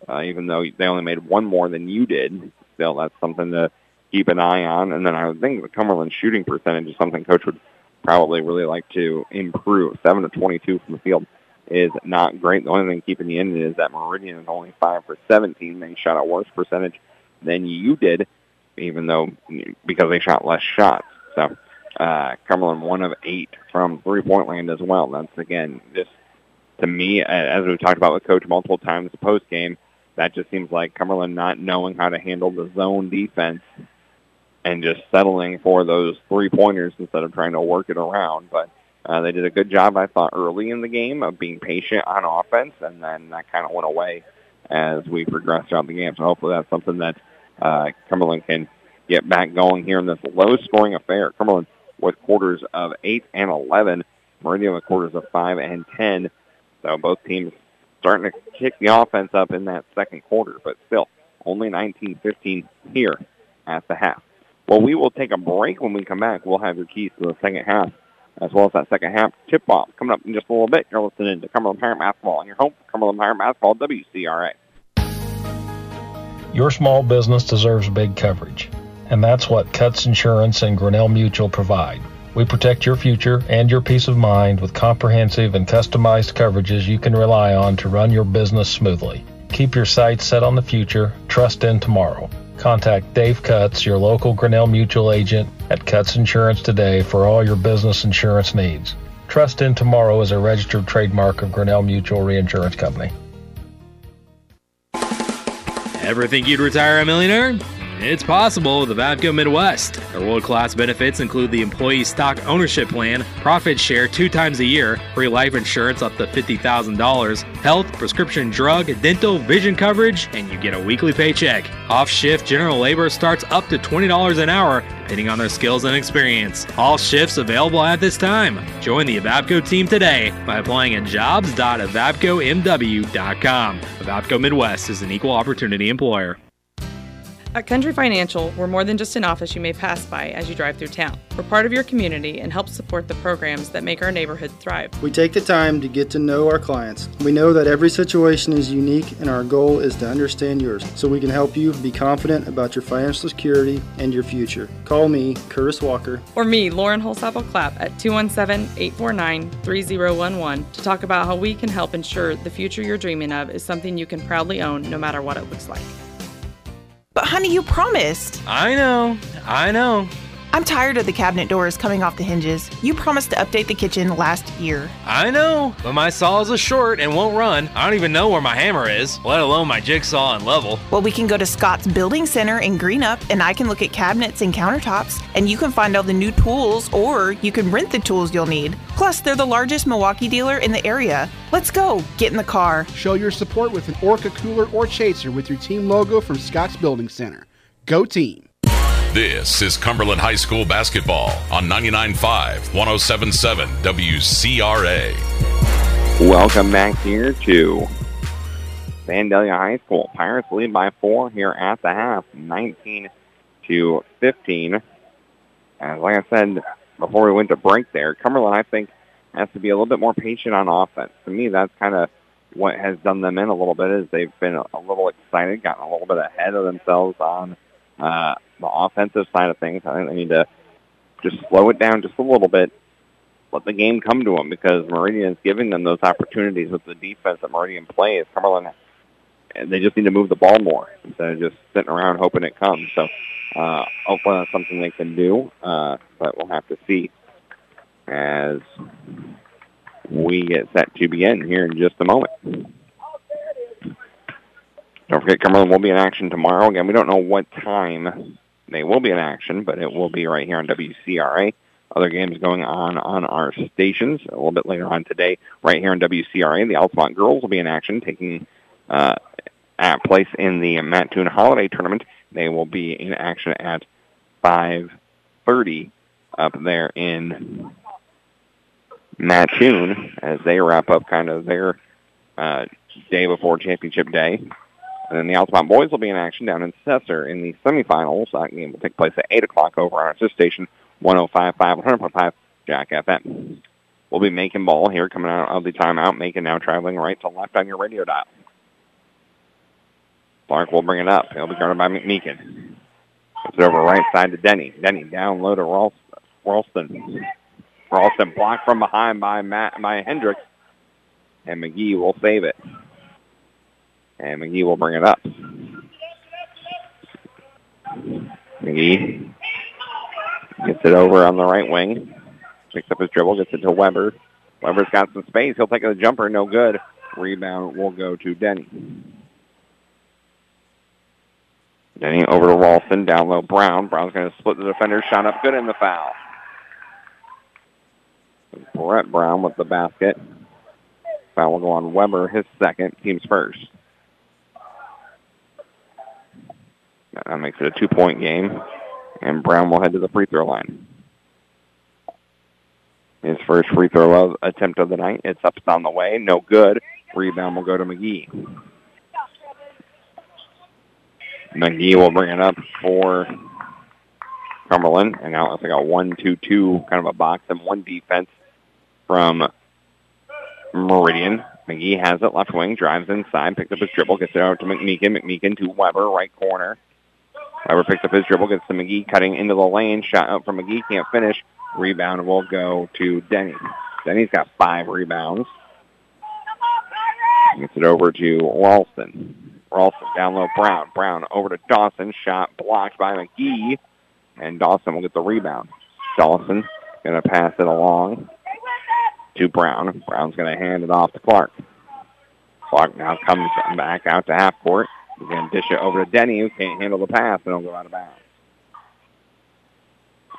uh, even though they only made one more than you did. Still, that's something to keep an eye on. And then I would think the Cumberland shooting percentage is something Coach would probably really like to improve. 7 to 22 from the field is not great. The only thing keeping you in it is that Meridian is only 5 for 17. They shot a worse percentage than you did, even though because they shot less shots. So uh, Cumberland one of eight from three-point land as well. That's again just to me, as we've talked about with Coach multiple times post game, that just seems like Cumberland not knowing how to handle the zone defense and just settling for those three-pointers instead of trying to work it around. But uh, they did a good job, I thought, early in the game of being patient on offense, and then that kind of went away as we progressed throughout the game. So hopefully that's something that uh, Cumberland can get back going here in this low-scoring affair. Cumberland with quarters of 8 and 11. Meridian with quarters of 5 and 10. So both teams starting to kick the offense up in that second quarter, but still only 19-15 here at the half. Well, we will take a break. When we come back, we'll have your keys to the second half, as well as that second half tip-off coming up in just a little bit. You're listening to Cumberland Pirate Basketball on your home, Cumberland Pirate Basketball, WCRA. Your small business deserves big coverage and that's what Cuts Insurance and Grinnell Mutual provide. We protect your future and your peace of mind with comprehensive and customized coverages you can rely on to run your business smoothly. Keep your sights set on the future, trust in tomorrow. Contact Dave Cuts, your local Grinnell Mutual agent at Cuts Insurance today for all your business insurance needs. Trust in Tomorrow is a registered trademark of Grinnell Mutual Reinsurance Company. Ever think you'd retire a millionaire? It's possible with Avco Midwest. Their world class benefits include the employee stock ownership plan, profit share two times a year, free life insurance up to $50,000, health, prescription drug, dental, vision coverage, and you get a weekly paycheck. Off shift general labor starts up to $20 an hour, depending on their skills and experience. All shifts available at this time. Join the Avco team today by applying at jobs.avapcomw.com. Avapco Midwest is an equal opportunity employer. At Country Financial, we're more than just an office you may pass by as you drive through town. We're part of your community and help support the programs that make our neighborhood thrive. We take the time to get to know our clients. We know that every situation is unique and our goal is to understand yours so we can help you be confident about your financial security and your future. Call me, Curtis Walker. Or me, Lauren Holsapple Clapp, at 217 849 3011 to talk about how we can help ensure the future you're dreaming of is something you can proudly own no matter what it looks like. But honey, you promised. I know. I know. I'm tired of the cabinet doors coming off the hinges. You promised to update the kitchen last year. I know, but my saw is a short and won't run. I don't even know where my hammer is, let alone my jigsaw and level. Well, we can go to Scott's Building Center in Greenup and I can look at cabinets and countertops and you can find all the new tools or you can rent the tools you'll need. Plus, they're the largest Milwaukee dealer in the area. Let's go. Get in the car. Show your support with an Orca cooler or chaser with your team logo from Scott's Building Center. Go team. This is Cumberland High School basketball on 99.5, 107.7 WCRA. Welcome back here to Vandalia High School. Pirates lead by four here at the half, 19 to 15. And like I said before we went to break there, Cumberland, I think, has to be a little bit more patient on offense. To me, that's kind of what has done them in a little bit is they've been a little excited, gotten a little bit ahead of themselves on uh, the offensive side of things. I think they need to just slow it down just a little bit, let the game come to them because Meridian is giving them those opportunities with the defense that Meridian plays. Cumberland, and they just need to move the ball more instead of just sitting around hoping it comes. So uh, hopefully that's something they can do, uh, but we'll have to see as we get set to begin here in just a moment. Don't forget, Cumberland will be in action tomorrow. Again, we don't know what time they will be in action, but it will be right here on WCRA. Other games going on on our stations a little bit later on today, right here on WCRA. The Altamont girls will be in action, taking uh, at place in the Mattoon Holiday Tournament. They will be in action at 5:30 up there in Mattoon as they wrap up kind of their uh, day before championship day. And the Altamont boys will be in action down in Cesar in the semifinals. That game will take place at 8 o'clock over on our sister station, 105.5, 100.5 Jack FM. We'll be making ball here coming out of the timeout. Making now traveling right to left on your radio dial. Clark will bring it up. He'll be guarded by McMeekin. It's over right side to Denny. Denny down low to Ralston. Ralston blocked from behind by Matt by Hendricks. And McGee will save it. And McGee will bring it up. McGee gets it over on the right wing. Picks up his dribble, gets it to Weber. Weber's got some space. He'll take a jumper. No good. Rebound will go to Denny. Denny over to Ralston. Down low, Brown. Brown's going to split the defender. Shot up good in the foul. Brett Brown with the basket. Foul will go on Weber, his second, team's first. That makes it a two-point game, and Brown will head to the free throw line. His first free throw attempt of the night. It's up on the way. No good. Rebound will go to McGee. McGee will bring it up for Cumberland. And now it's like a one-two-two kind of a box and one defense from Meridian. McGee has it left wing, drives inside, picks up his dribble, gets it out to McMeekin. McMeekin to Weber, right corner. Weber picks up his dribble, gets to McGee, cutting into the lane. Shot out from McGee, can't finish. Rebound will go to Denny. Denny's got five rebounds. Gets it over to Ralston. Ralston down low, Brown. Brown over to Dawson. Shot blocked by McGee. And Dawson will get the rebound. Dawson going to pass it along to Brown. Brown's going to hand it off to Clark. Clark now comes back out to half court. He's going to dish it over to Denny, who can't handle the pass, and he'll go out of bounds.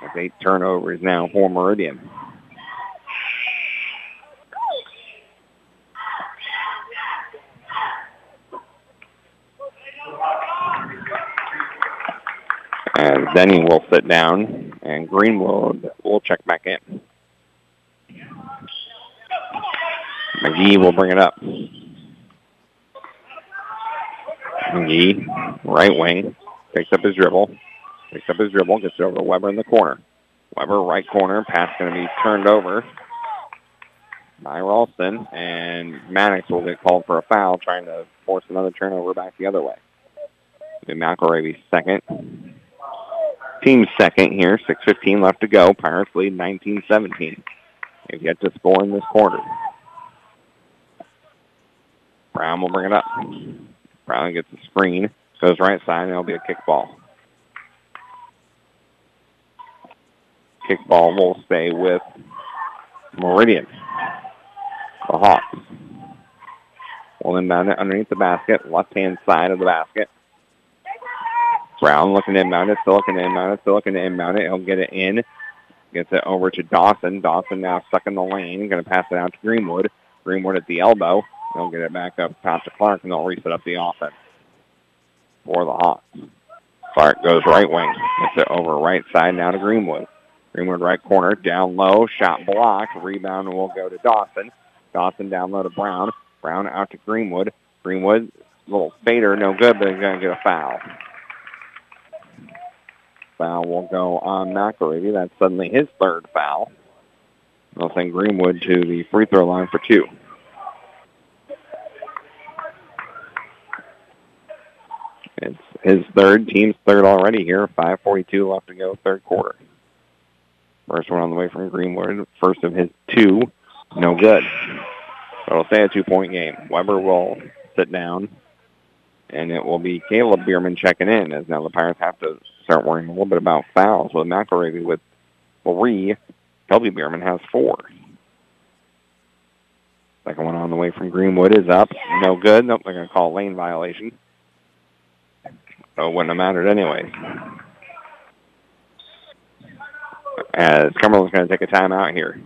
That's eight turnovers now for Meridian. And Denny will sit down, and Greenwood will check back in. McGee will bring it up. McGee, right wing, picks up his dribble, picks up his dribble, gets it over to Weber in the corner. Weber, right corner, pass going to be turned over by Ralston, and Maddox will get called for a foul, trying to force another turnover back the other way. McElravy second. Team second here, 6.15 left to go. Pirates lead 19-17. They've yet to score in this quarter. Brown will bring it up. Brown gets the screen, goes right side, and it'll be a kickball. Kickball will stay with Meridian. The Hawks. Will inbound it underneath the basket, left-hand side of the basket. Brown looking to inbound it, still looking to inbound it, still looking to inbound it. He'll get it in. Gets it over to Dawson. Dawson now stuck in the lane. Going to pass it out to Greenwood. Greenwood at the elbow. They'll get it back up top to Clark, and they'll reset up the offense for the Hawks. Clark goes right wing. Gets it over right side now to Greenwood. Greenwood right corner, down low, shot blocked. Rebound will go to Dawson. Dawson down low to Brown. Brown out to Greenwood. Greenwood, little fader, no good, but he's going to get a foul. Foul will go on McElravy. That's suddenly his third foul. They'll send Greenwood to the free throw line for two. His third, team's third already here. 5.42 left to go, third quarter. First one on the way from Greenwood. First of his two. No good. So it'll stay a two-point game. Weber will sit down, and it will be Caleb Bierman checking in, as now the Pirates have to start worrying a little bit about fouls with McElravy with three. Kelby Bierman has four. Second one on the way from Greenwood is up. No good. Nope, they're going to call lane violation. So it wouldn't have mattered anyway. As Cumberland's going to take a timeout here.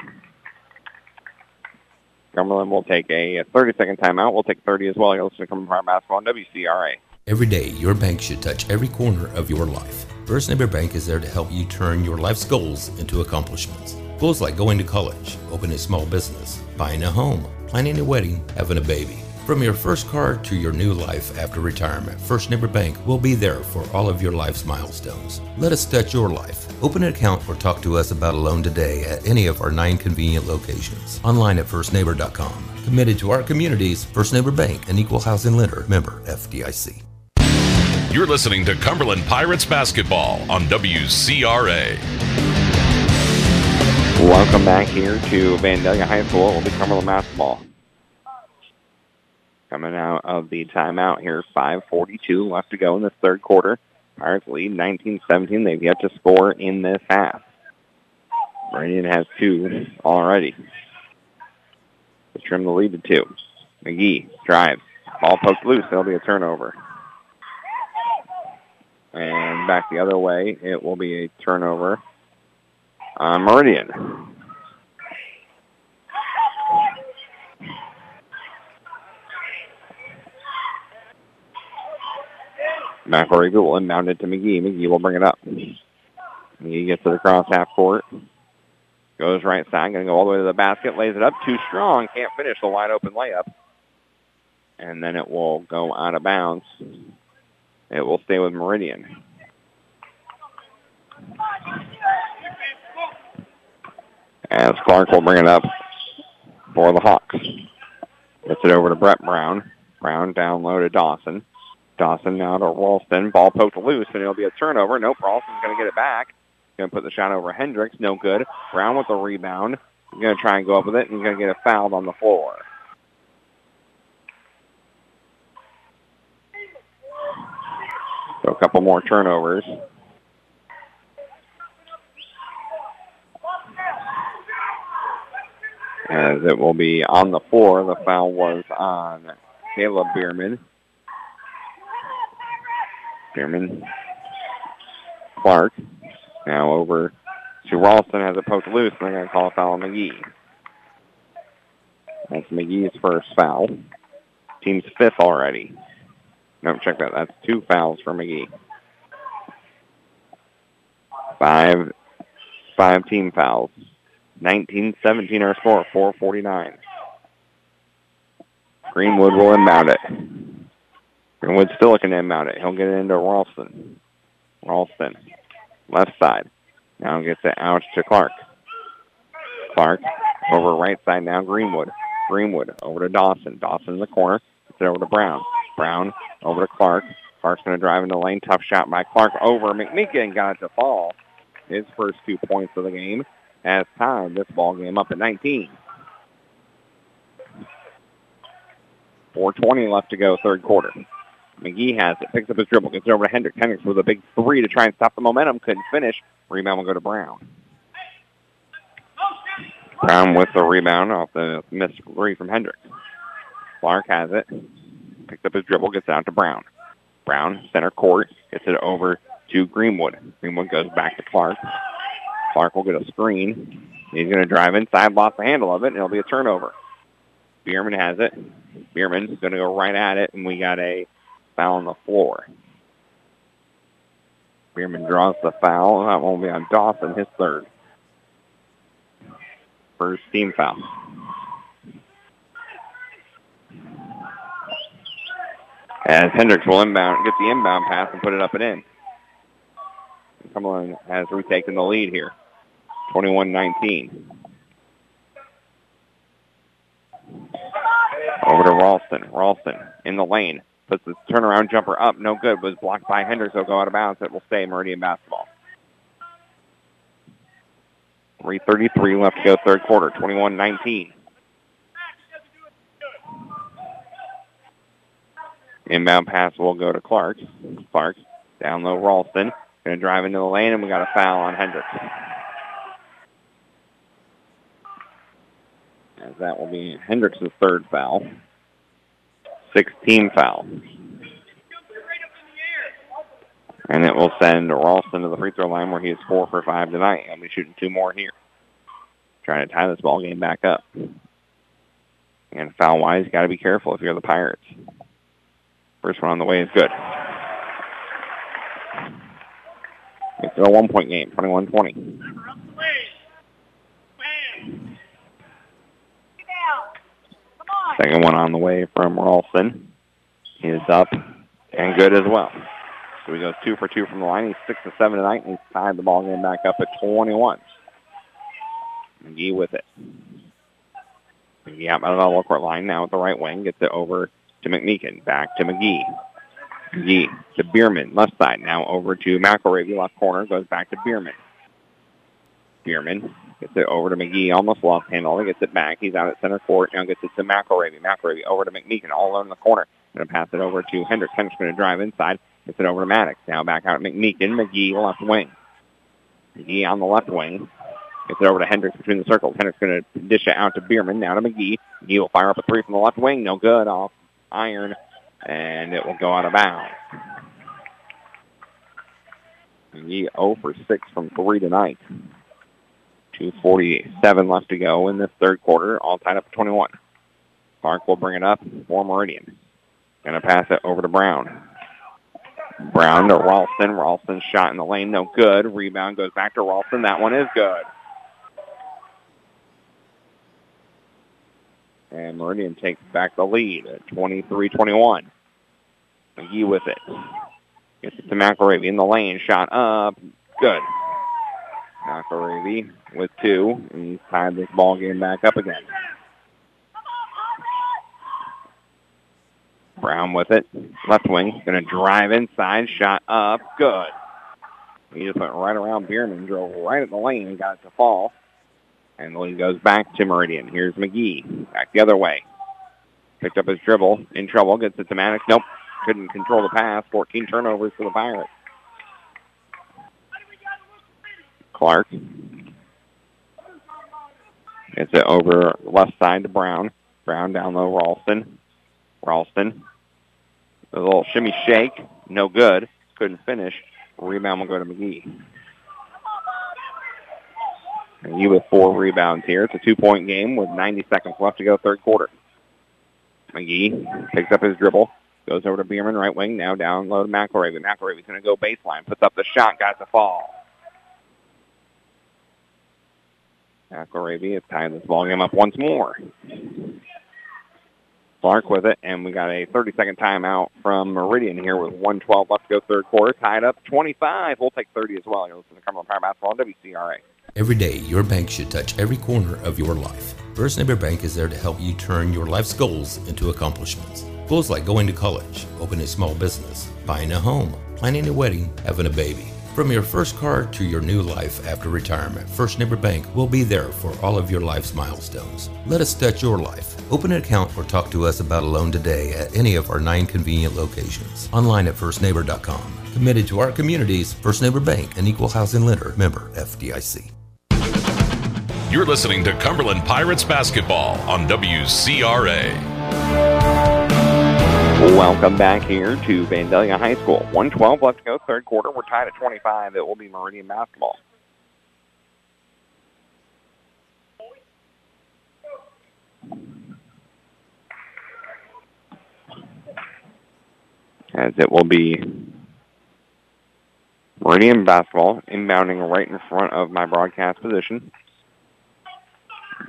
Cumberland will take a 30-second timeout. We'll take 30 as well. You're listening to Cumberland Pirate Basketball on WCRA. Every day, your bank should touch every corner of your life. First Neighbor Bank is there to help you turn your life's goals into accomplishments. Goals like going to college, opening a small business, buying a home, planning a wedding, having a baby. From your first car to your new life after retirement, First Neighbor Bank will be there for all of your life's milestones. Let us touch your life. Open an account or talk to us about a loan today at any of our nine convenient locations. Online at firstneighbor.com. Committed to our communities, First Neighbor Bank, an equal housing lender, member FDIC. You're listening to Cumberland Pirates basketball on WCRA. Welcome back here to Vandalia High School. It will be Cumberland basketball. Coming out of the timeout here, 5.42 left to go in the third quarter. Pirates lead 19-17. They've yet to score in this half. Meridian has two already. To trim the lead to two. McGee drives. Ball poked loose. It'll be a turnover. And back the other way, it will be a turnover on Meridian. McElravy will inbound it to McGee. McGee will bring it up. McGee gets it across half court. Goes right side, going to go all the way to the basket, lays it up too strong, can't finish the wide open layup. And then it will go out of bounds. It will stay with Meridian. As Clark will bring it up for the Hawks. Gets it over to Brett Brown. Brown down low to Dawson. Dawson now to Ralston. Ball poked loose, and it'll be a turnover. Nope, Ralston's going to get it back. Going to put the shot over Hendricks. No good. Brown with the rebound. Going to try and go up with it, and he's going to get it fouled on the floor. So a couple more turnovers. As it will be on the floor. The foul was on Caleb Bierman. Bierman. Clark. Now over to Ralston has it poked loose, and they're going to call a foul on McGee. That's McGee's first foul. Team's fifth already. No, check that. That's two fouls for McGee. Five, five team fouls. 19-17 our score, 449. Greenwood will inbound it. Greenwood still can inbound it. He'll get it into Ralston. Ralston, left side. Now gets it out to Clark. Clark over right side now, Greenwood. Greenwood over to Dawson. Dawson in the corner. Gets it over to Brown. Brown over to Clark. Clark's going to drive into lane. Tough shot by Clark over. McMeekin got it to fall. His first two points of the game has tied this ball game up at 19. 4.20 left to go, third quarter. McGee has it, picks up his dribble, gets it over to Hendricks. Hendricks with a big three to try and stop the momentum. Couldn't finish. Rebound will go to Brown. Brown with the rebound off the missed three from Hendricks. Clark has it, picks up his dribble, gets it out to Brown. Brown, center court, gets it over to Greenwood. Greenwood goes back to Clark. Clark will get a screen. He's going to drive inside, lost the handle of it, and it'll be a turnover. Bierman has it. Bierman's going to go right at it, and we got a foul on the floor. Bierman draws the foul. That won't be on Dawson, his third. First team foul. As Hendricks will inbound, get the inbound pass and put it up and in. Cumberland has retaken the lead here. 21-19. Over to Ralston. Ralston in the lane. Puts the turnaround jumper up. No good. Was blocked by. Will go out of bounds. It will stay Meridian basketball. 3.33 left to go third quarter. 21-19. Inbound pass will go to Clark. Clark down low Ralston. Going to drive into the lane, and we got a foul on Hendricks. As that will be Hendricks' third foul. 16 foul. And it will send Ralston to the free throw line where he is four for five tonight. He'll be shooting two more here. Trying to tie this ball game back up. And foul-wise, you got to be careful if you're the Pirates. First one on the way is good. It's a one-point game, 21-20. Second one on the way from Ralston. He is up and good as well. So he goes two for two from the line. He's six to seven tonight, and he's tied the ball game back up at 21. McGee with it. McGee out by the double court line now at the right wing. Gets it over to McMeekin. Back to McGee. McGee to Bierman. Left side. Now over to McElravy. Left corner. Goes back to Bierman. Bierman gets it over to McGee. Almost lost handle. He gets it back. He's out at center court. Now gets it to McElravy. McElravy over to McMeekin. All alone in the corner. Going to pass it over to Hendricks. Hendricks going to drive inside. Gets it over to Maddox. Now back out to McMeekin. McGee left wing. McGee on the left wing. Gets it over to Hendricks between the circles. Hendricks going to dish it out to Bierman. Now to McGee. McGee will fire up a three from the left wing. No good. Off iron. And it will go out of bounds. McGee 0 for 6 from 3 tonight. 2.47 left to go in this third quarter. All tied up at 21. Clark will bring it up for Meridian. Going to pass it over to Brown. Brown to Ralston. Ralston shot in the lane, no good. Rebound goes back to Ralston. That one is good. And Meridian takes back the lead at 23-21. McGee with it. Gets it to McElravy in the lane. Shot up. Good. McElravy with two. And he's tied this ball game back up again. Brown with it. Left wing. Going to drive inside. Shot up. Good. He just went right around Bierman. Drove right at the lane and got it to fall. And the lead goes back to Meridian. Here's McGee. Back the other way. Picked up his dribble. In trouble. Gets it to Maddox. Nope. Couldn't control the pass. 14 turnovers for the Pirates. Clark. Gets it over left side to Brown. Brown down low. Ralston. Ralston. A little shimmy shake. No good. Couldn't finish. Rebound will go to McGee. And you with four rebounds here. It's a two-point game with 90 seconds left to go third quarter. McGee picks up his dribble. Goes over to Bierman, right wing. Now down low to McElravy. McElravy's going to go baseline. Puts up the shot. Got the fall. Is tying this ball game up once more. Clark with it, and we got a 30-second timeout from Meridian here with 112 left to go third quarter. Tied up 25. We'll take 30 as well. You're listening to Cumberland Pirate Basketball on WCRA. Every day, your bank should touch every corner of your life. First Neighbor Bank is there to help you turn your life's goals into accomplishments. Goals like going to college, opening a small business, buying a home, planning a wedding, having a baby. From your first car to your new life after retirement, First Neighbor Bank will be there for all of your life's milestones. Let us touch your life. Open an account or talk to us about a loan today at any of our nine convenient locations. Online at firstneighbor.com. Committed to our communities, First Neighbor Bank, an equal housing lender, member FDIC. You're listening to Cumberland Pirates basketball on WCRA. Welcome back here to Vandalia High School. 112 left to go, third quarter. We're tied at 25. It will be Meridian basketball. As it will be Meridian basketball inbounding right in front of my broadcast position.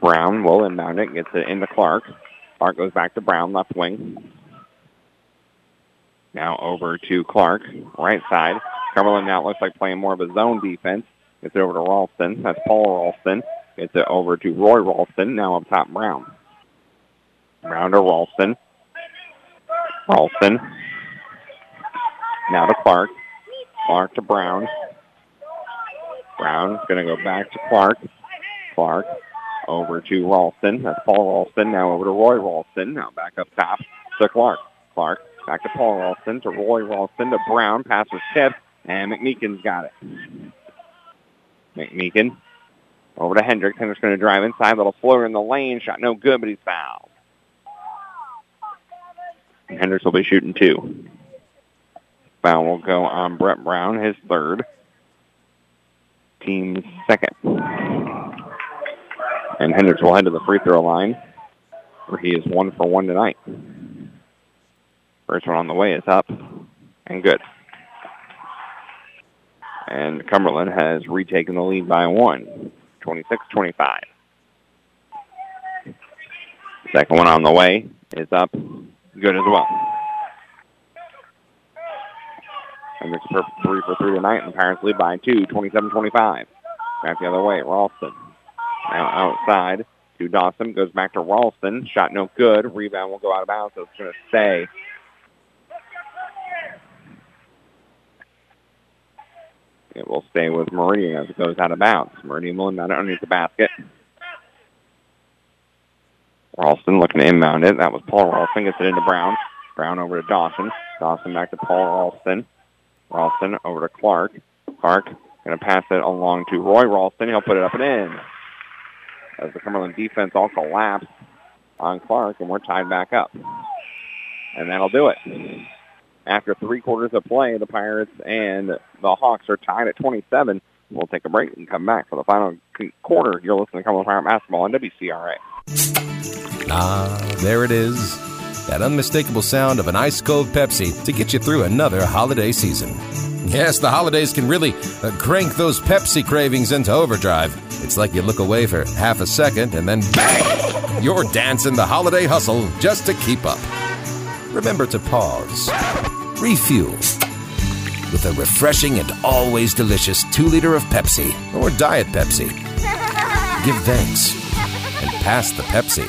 Brown will inbound it, gets it into Clark. Clark goes back to Brown, left wing. Now over to Clark, right side. Cumberland now looks like playing more of a zone defense. Gets it over to Ralston. That's Paul Ralston. Gets it over to Roy Ralston. Now up top, Brown. Brown to Ralston. Ralston Now to Clark. Clark to Brown. Brown's going to go back to Clark. Clark over to Ralston. That's Paul Ralston. Now over to Roy Ralston. Now back up top to Clark. Clark back to Paul Ralston to Roy Ralston to Brown. Pass was tipped, and McMeekin's got it. McMeekin over to Hendricks. Hendricks going to drive inside. Little floater in the lane. Shot no good, but he's fouled. Hendricks will be shooting two. Foul will go on Brett Brown, his third. Team second. And Hendricks will head to the free throw line, where he is one for one tonight. First one on the way is up and good. And Cumberland has retaken the lead by one, 26-25. Second one on the way is up, good as well. Hendricks for three for three tonight, and the Pirates lead by two, 27-25. Back the other way, Ralston. Now outside to Dawson, goes back to Ralston. Shot no good. Rebound will go out of bounds, so it's going to stay. It will stay with Meridian as it goes out of bounds. Meridian will inbound it underneath the basket. Ralston looking to inbound it. That was Paul Ralston. Gets it into Brown. Brown over to Dawson. Dawson back to Paul Ralston. Ralston over to Clark. Clark going to pass it along to Roy Ralston. He'll put it up and in. As the Cumberland defense all collapsed on Clark, and we're tied back up. And that'll do it. After three quarters of play, the Pirates and the Hawks are tied at 27. We'll take a break and come back for the final quarter. You're listening to Cumberland Pirate Basketball on WCRA. Ah, there it is. That unmistakable sound of an ice cold Pepsi to get you through another holiday season. Yes, the holidays can really uh, crank those Pepsi cravings into overdrive. It's like you look away for half a second and then bang! You're dancing the holiday hustle just to keep up. Remember to pause, refuel with a refreshing and always delicious two liter of Pepsi or Diet Pepsi. Give thanks and pass the Pepsi.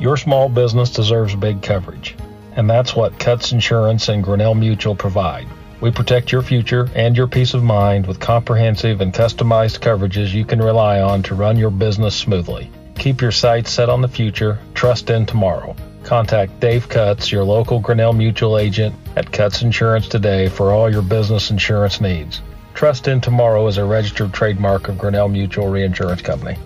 Your small business deserves big coverage, and that's what Cuts Insurance and Grinnell Mutual provide. We protect your future and your peace of mind with comprehensive and customized coverages you can rely on to run your business smoothly. Keep your sights set on the future, trust in tomorrow. Contact Dave Cuts, your local Grinnell Mutual agent at Cuts Insurance today for all your business insurance needs. Trust in Tomorrow is a registered trademark of Grinnell Mutual Reinsurance Company.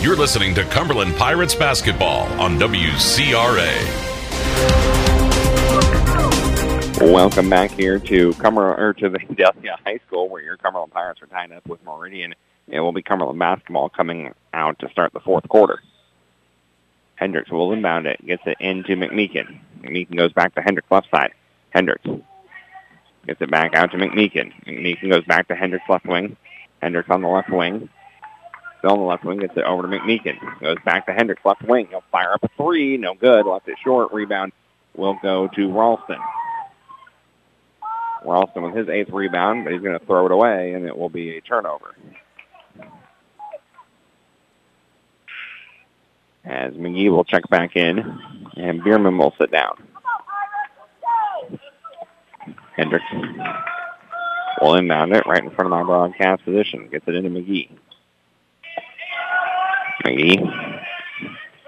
You're listening to Cumberland Pirates basketball on WCRA. Welcome back here to Cumberland or to the Delta High School, where your Cumberland Pirates are tied up with Meridian. It will be Cumberland basketball coming out to start the fourth quarter. Hendricks will inbound it, gets it into McMeekin. McMeekin goes back to Hendricks left side. Hendricks gets it back out to McMeekin. McMeekin goes back to Hendricks left wing. Hendricks on the left wing. Still on the left wing, gets it over to McMeekin. Goes back to Hendricks left wing. He'll fire up a three. No good. Left it short. Rebound will go to Ralston. Ralston with his eighth rebound, but he's going to throw it away, and it will be a turnover. As McGee will check back in, and Bierman will sit down. Hendricks will inbound it right in front of my broadcast position. Gets it into McGee. McGee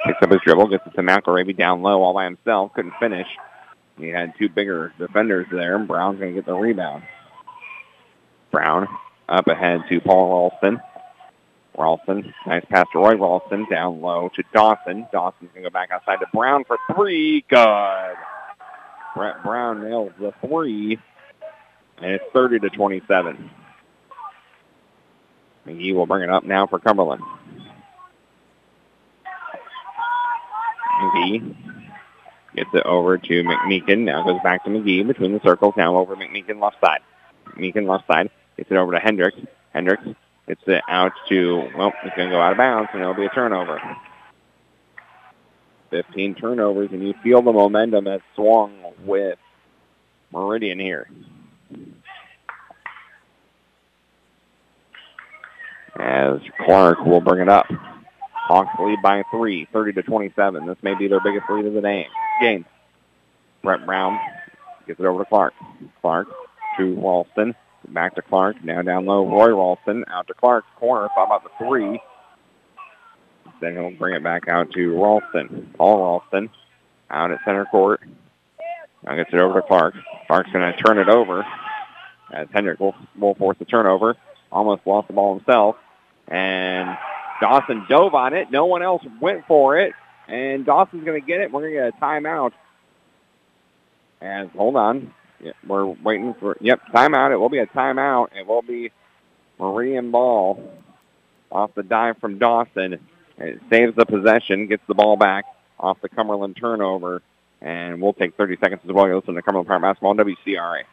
picks up his dribble, gets it to McElravy down low all by himself. Couldn't finish. He had two bigger defenders there, Brown's going to get the rebound. Brown up ahead to Paul Ralston. Ralston, nice pass to Roy Ralston, down low to Dawson. Dawson's going to go back outside to Brown for three. Good. Brett Brown nails the three, and it's 30 to 27. McGee will bring it up now for Cumberland. McGee gets it over to McMeekin. Now goes back to McGee between the circles. Now over McMeekin left side. McMeekin left side gets it over to Hendricks. Hendricks gets it out to, well, it's going to go out of bounds, and it'll be a turnover. 15 turnovers, and you feel the momentum has swung with Meridian here. As Clark will bring it up. Hawks lead by three, 30 to 27. This may be their biggest lead of the game. game. Brett Brown gets it over to Clark. Clark to Ralston. Back to Clark. Now down low, Roy Ralston. Out to Clark. Corner. Thought about the three. Then he'll bring it back out to Ralston. Paul Ralston out at center court. Now gets it over to Clark. Clark's going to turn it over as Hendrick will, will force the turnover. Almost lost the ball himself. And Dawson dove on it. No one else went for it. And Dawson's going to get it. We're going to get a timeout. And hold on. We're waiting for, yep, timeout. It will be a timeout. It will be Meridian ball off the dive from Dawson. It saves the possession, gets the ball back off the Cumberland turnover. And we'll take 30 seconds as well. You listen to Cumberland Pirate Basketball on WCRA.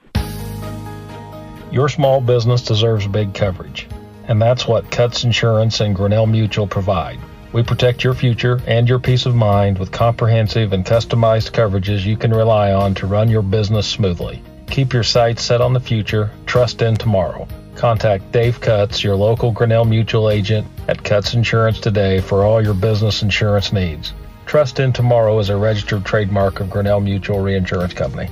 Your small business deserves big coverage, and that's what Cuts Insurance and Grinnell Mutual provide. We protect your future and your peace of mind with comprehensive and customized coverages you can rely on to run your business smoothly. Keep your sights set on the future, trust in tomorrow. Contact Dave Cuts, your local Grinnell Mutual agent at Cuts Insurance today for all your business insurance needs. Trust in Tomorrow is a registered trademark of Grinnell Mutual Reinsurance Company.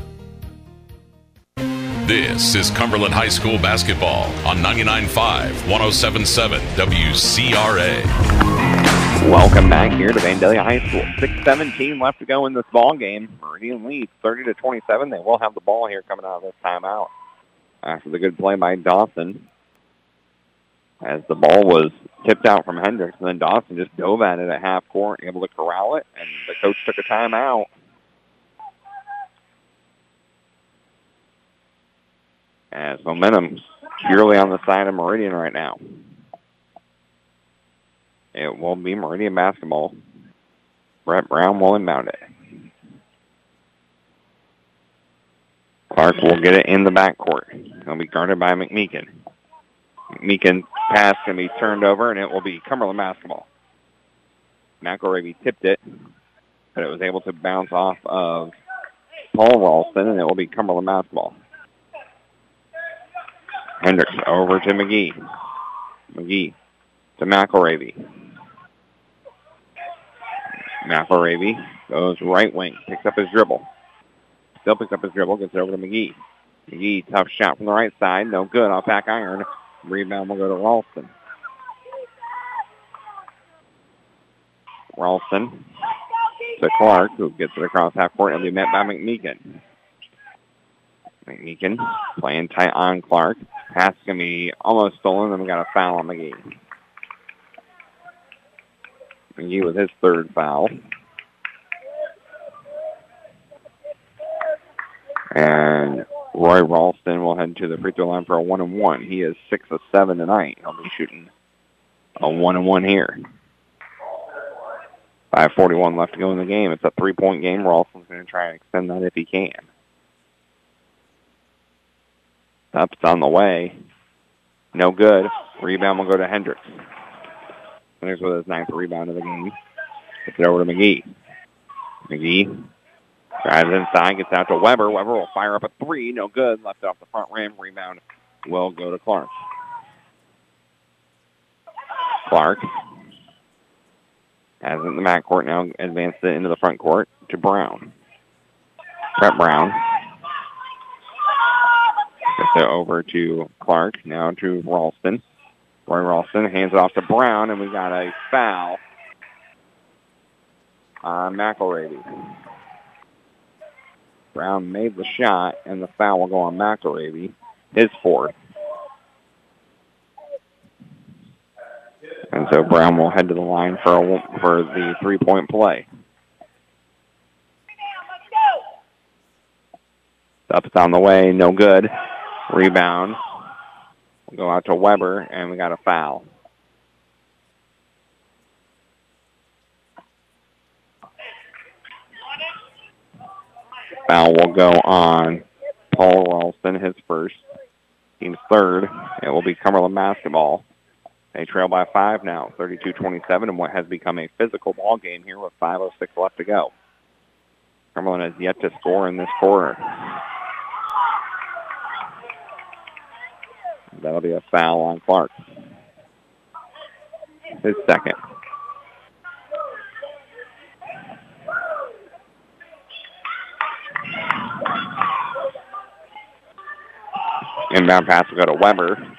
This is Cumberland High School basketball on 99.5, 107.7 WCRA. Welcome back here to Vandalia High School. 6:17 left to go in this ball game. Meridian leads 30 to 27. They will have the ball here coming out of this timeout after the good play by Dawson. As the ball was tipped out from Hendricks, and then Dawson just dove at it at half court, able to corral it, and the coach took a timeout. As momentum purely on the side of Meridian right now. It will be Meridian basketball. Brett Brown will inbound it. Clark will get it in the backcourt. He'll be guarded by McMeekin. McMeekin pass can be turned over, and it will be Cumberland basketball. McElravy tipped it, but it was able to bounce off of Paul Ralston, and it will be Cumberland basketball. Hendricks over to McGee. McGee to McElravy. McElravy goes right wing, picks up his dribble. Still picks up his dribble, gets it over to McGee. McGee, tough shot from the right side, no good off back iron. Rebound will go to Ralston. Ralston to Clark, who gets it across half court and be met by McMeekin. McMeekin playing tight on Clark. Pass going to be almost stolen, and we got a foul on McGee. McGee with his third foul. And Roy Ralston will head to the free throw line for a one and one. He is six of seven tonight. He'll be shooting a one and one here. 5.41 left to go in the game. It's a three-point game. Ralston's going to try and extend that if he can. Up, it's on the way. No good. Rebound will go to Hendricks. Hendricks with his ninth rebound of the game. Gets it over to McGee. McGee drives inside, gets out to Weber. Weber will fire up a three. No good. Left off the front rim. Rebound will go to Clark. Clark has it in the backcourt now, advanced it into the front court to Brown. Brett Brown gets it over to Clark, now to Ralston. Roy Ralston hands it off to Brown, and we got a foul on McElravy. Brown made the shot, and the foul will go on McElravy, his fourth. And so Brown will head to the line for a, for the three-point play. Up on the way, no good. Rebound. We'll go out to Weber, and we got a foul. Foul will go on Paul Ralston, his first. Team's third. It will be Cumberland basketball. They trail by five now, 32-27, in what has become a physical ball game here with 5.06 left to go. Cumberland has yet to score in this quarter. That'll be a foul on Clark. His second. Inbound pass will go to Weber.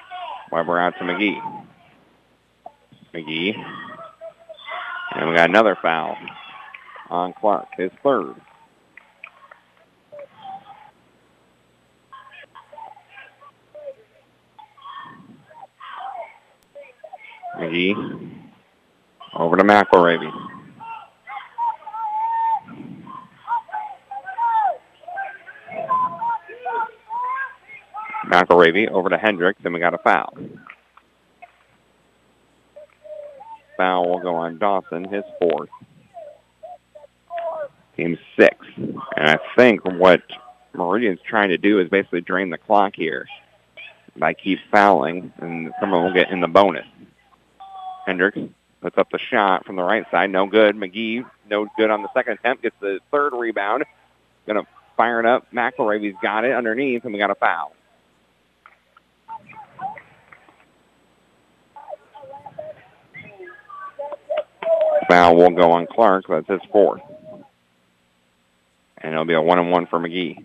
Weber out to McGee. McGee. And we got another foul on Clark, his third. McGee over to McElravy. McElravy over to Hendricks, and we got a foul. Foul will go on Dawson, his fourth. Team six. And I think what Meridian's trying to do is basically drain the clock here by keep fouling, and someone will get in the bonus. Hendricks puts up the shot from the right side. No good. McGee, no good on the second attempt. Gets the third rebound. Going to fire it up. McElravy's got it underneath, and we got a foul. Foul will go on Clark. That's his fourth. And it'll be a one and one for McGee.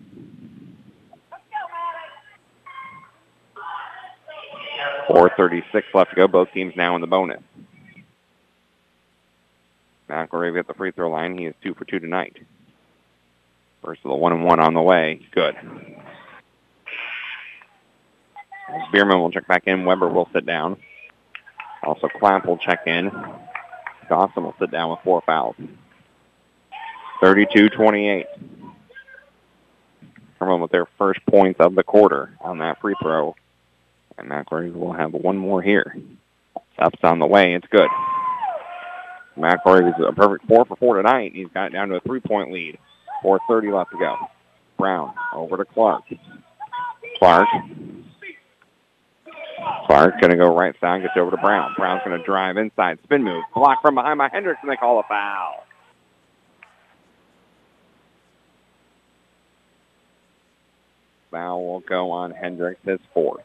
Four thirty-six left to go. Both teams now in the bonus. McElravy at the free throw line. He is two for two tonight. First of the one and one on the way. Good. Bierman will check back in. Weber will sit down. Also, Clapp will check in. Dawson will sit down with four fouls. 32-28. Herman with their first points of the quarter on that free throw. And McElravy will have one more here. Up's on the way. It's good. McElravy is a perfect four for four tonight. He's got down to a three-point lead. 4.30 left to go. Brown over to Clark. Clark. Clark going to go right side, gets over to Brown. Brown's going to drive inside, spin move, block from behind by Hendricks, and they call a foul. Foul will go on Hendricks, his fourth.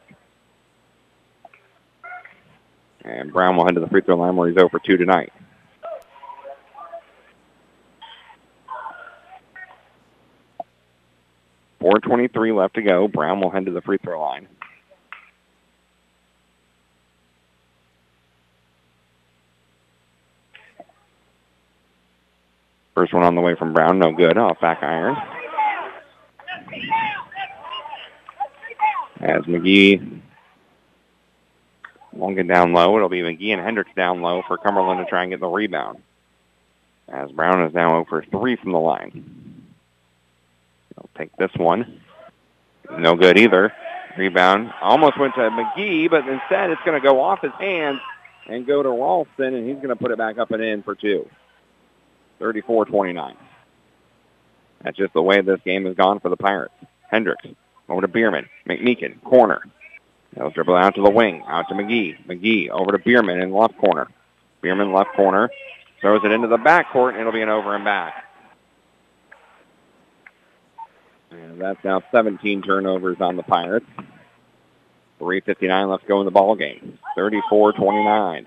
And Brown will head to the free throw line where he's over 2 tonight. Four twenty-three left to go. Brown will head to the free throw line. First one on the way from Brown, no good. Off back iron. As McGee won't get down low, it'll be McGee and Hendricks down low for Cumberland to try and get the rebound. As Brown is now over three from the line. He'll take this one. No good either. Rebound almost went to McGee, but instead it's going to go off his hands and go to Ralston, and he's going to put it back up and in for two. 34-29. That's just the way this game has gone for the Pirates. Hendricks over to Bierman. McMeekin, corner. They'll dribble out to the wing, out to McGee. McGee over to Bierman in left corner. Bierman left corner. Throws it into the backcourt, and it'll be an over and back. And that's now 17 turnovers on the Pirates. 3.59 left to go in the ball game. 34-29.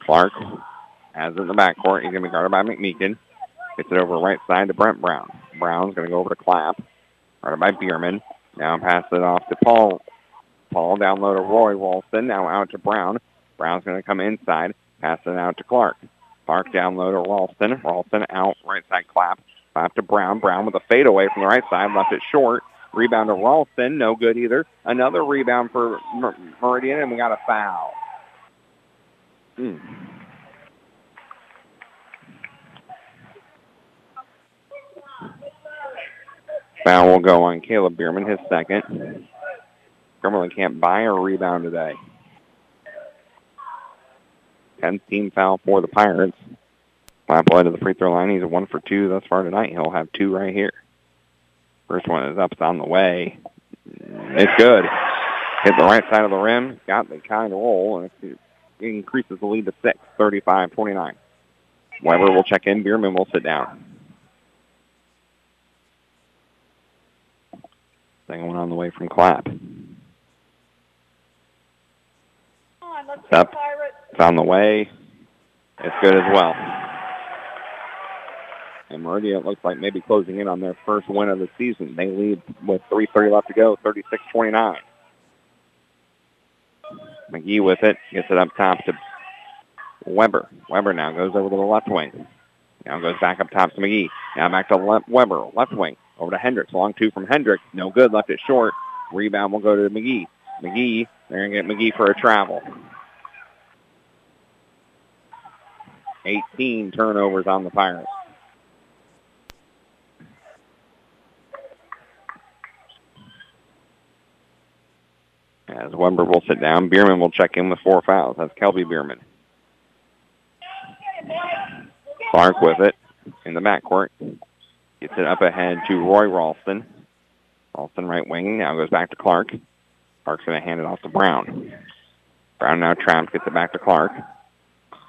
Clark has it in the backcourt. He's going to be guarded by McMeekin. Gets it over right side to Brent Brown. Brown's going to go over to Clapp. Guarded by Bierman. Now pass it off to Paul. Paul down low to Roy Ralston. Now out to Brown. Brown's going to come inside. Pass it out to Clark. Clark down low to Ralston. Ralston out right side clap. Clapp to Brown. Brown with a fadeaway from the right side. Left it short. Rebound to Ralston. No good either. Another rebound for Mer- Meridian, and we got a foul. Hmm. Foul will go on Caleb Bierman, his second. Cumberland can't buy a rebound today. 10th team foul for the Pirates. Clapp led to the free throw line. He's a one for two thus far tonight. He'll have two right here. First one is up, it's on the way. It's good. Hit the right side of the rim. Got the kind of roll, and it increases the lead to six, 35-29. Weber will check in. Bierman will sit down. Second one on the way from Clapp. It's up. It's on the way. It's good as well. And Meridian it looks like maybe closing in on their first win of the season. They lead with 3.30 left to go, 36-29. McGee with it, gets it up top to Weber. Weber now goes over to the left wing. Now goes back up top to McGee. Now back to Le- Weber, left wing. Over to Hendricks. Long two from Hendricks. No good. Left it short. Rebound will go to McGee. McGee, they're going to get McGee for a travel. 18 turnovers on the Pirates. As Weber will sit down, Bierman will check in with four fouls. That's Kelby Bierman. Clark with it in the backcourt. Gets it up ahead to Roy Ralston. Ralston right wing. Now goes back to Clark. Clark's going to hand it off to Brown. Brown now trapped. Gets it back to Clark.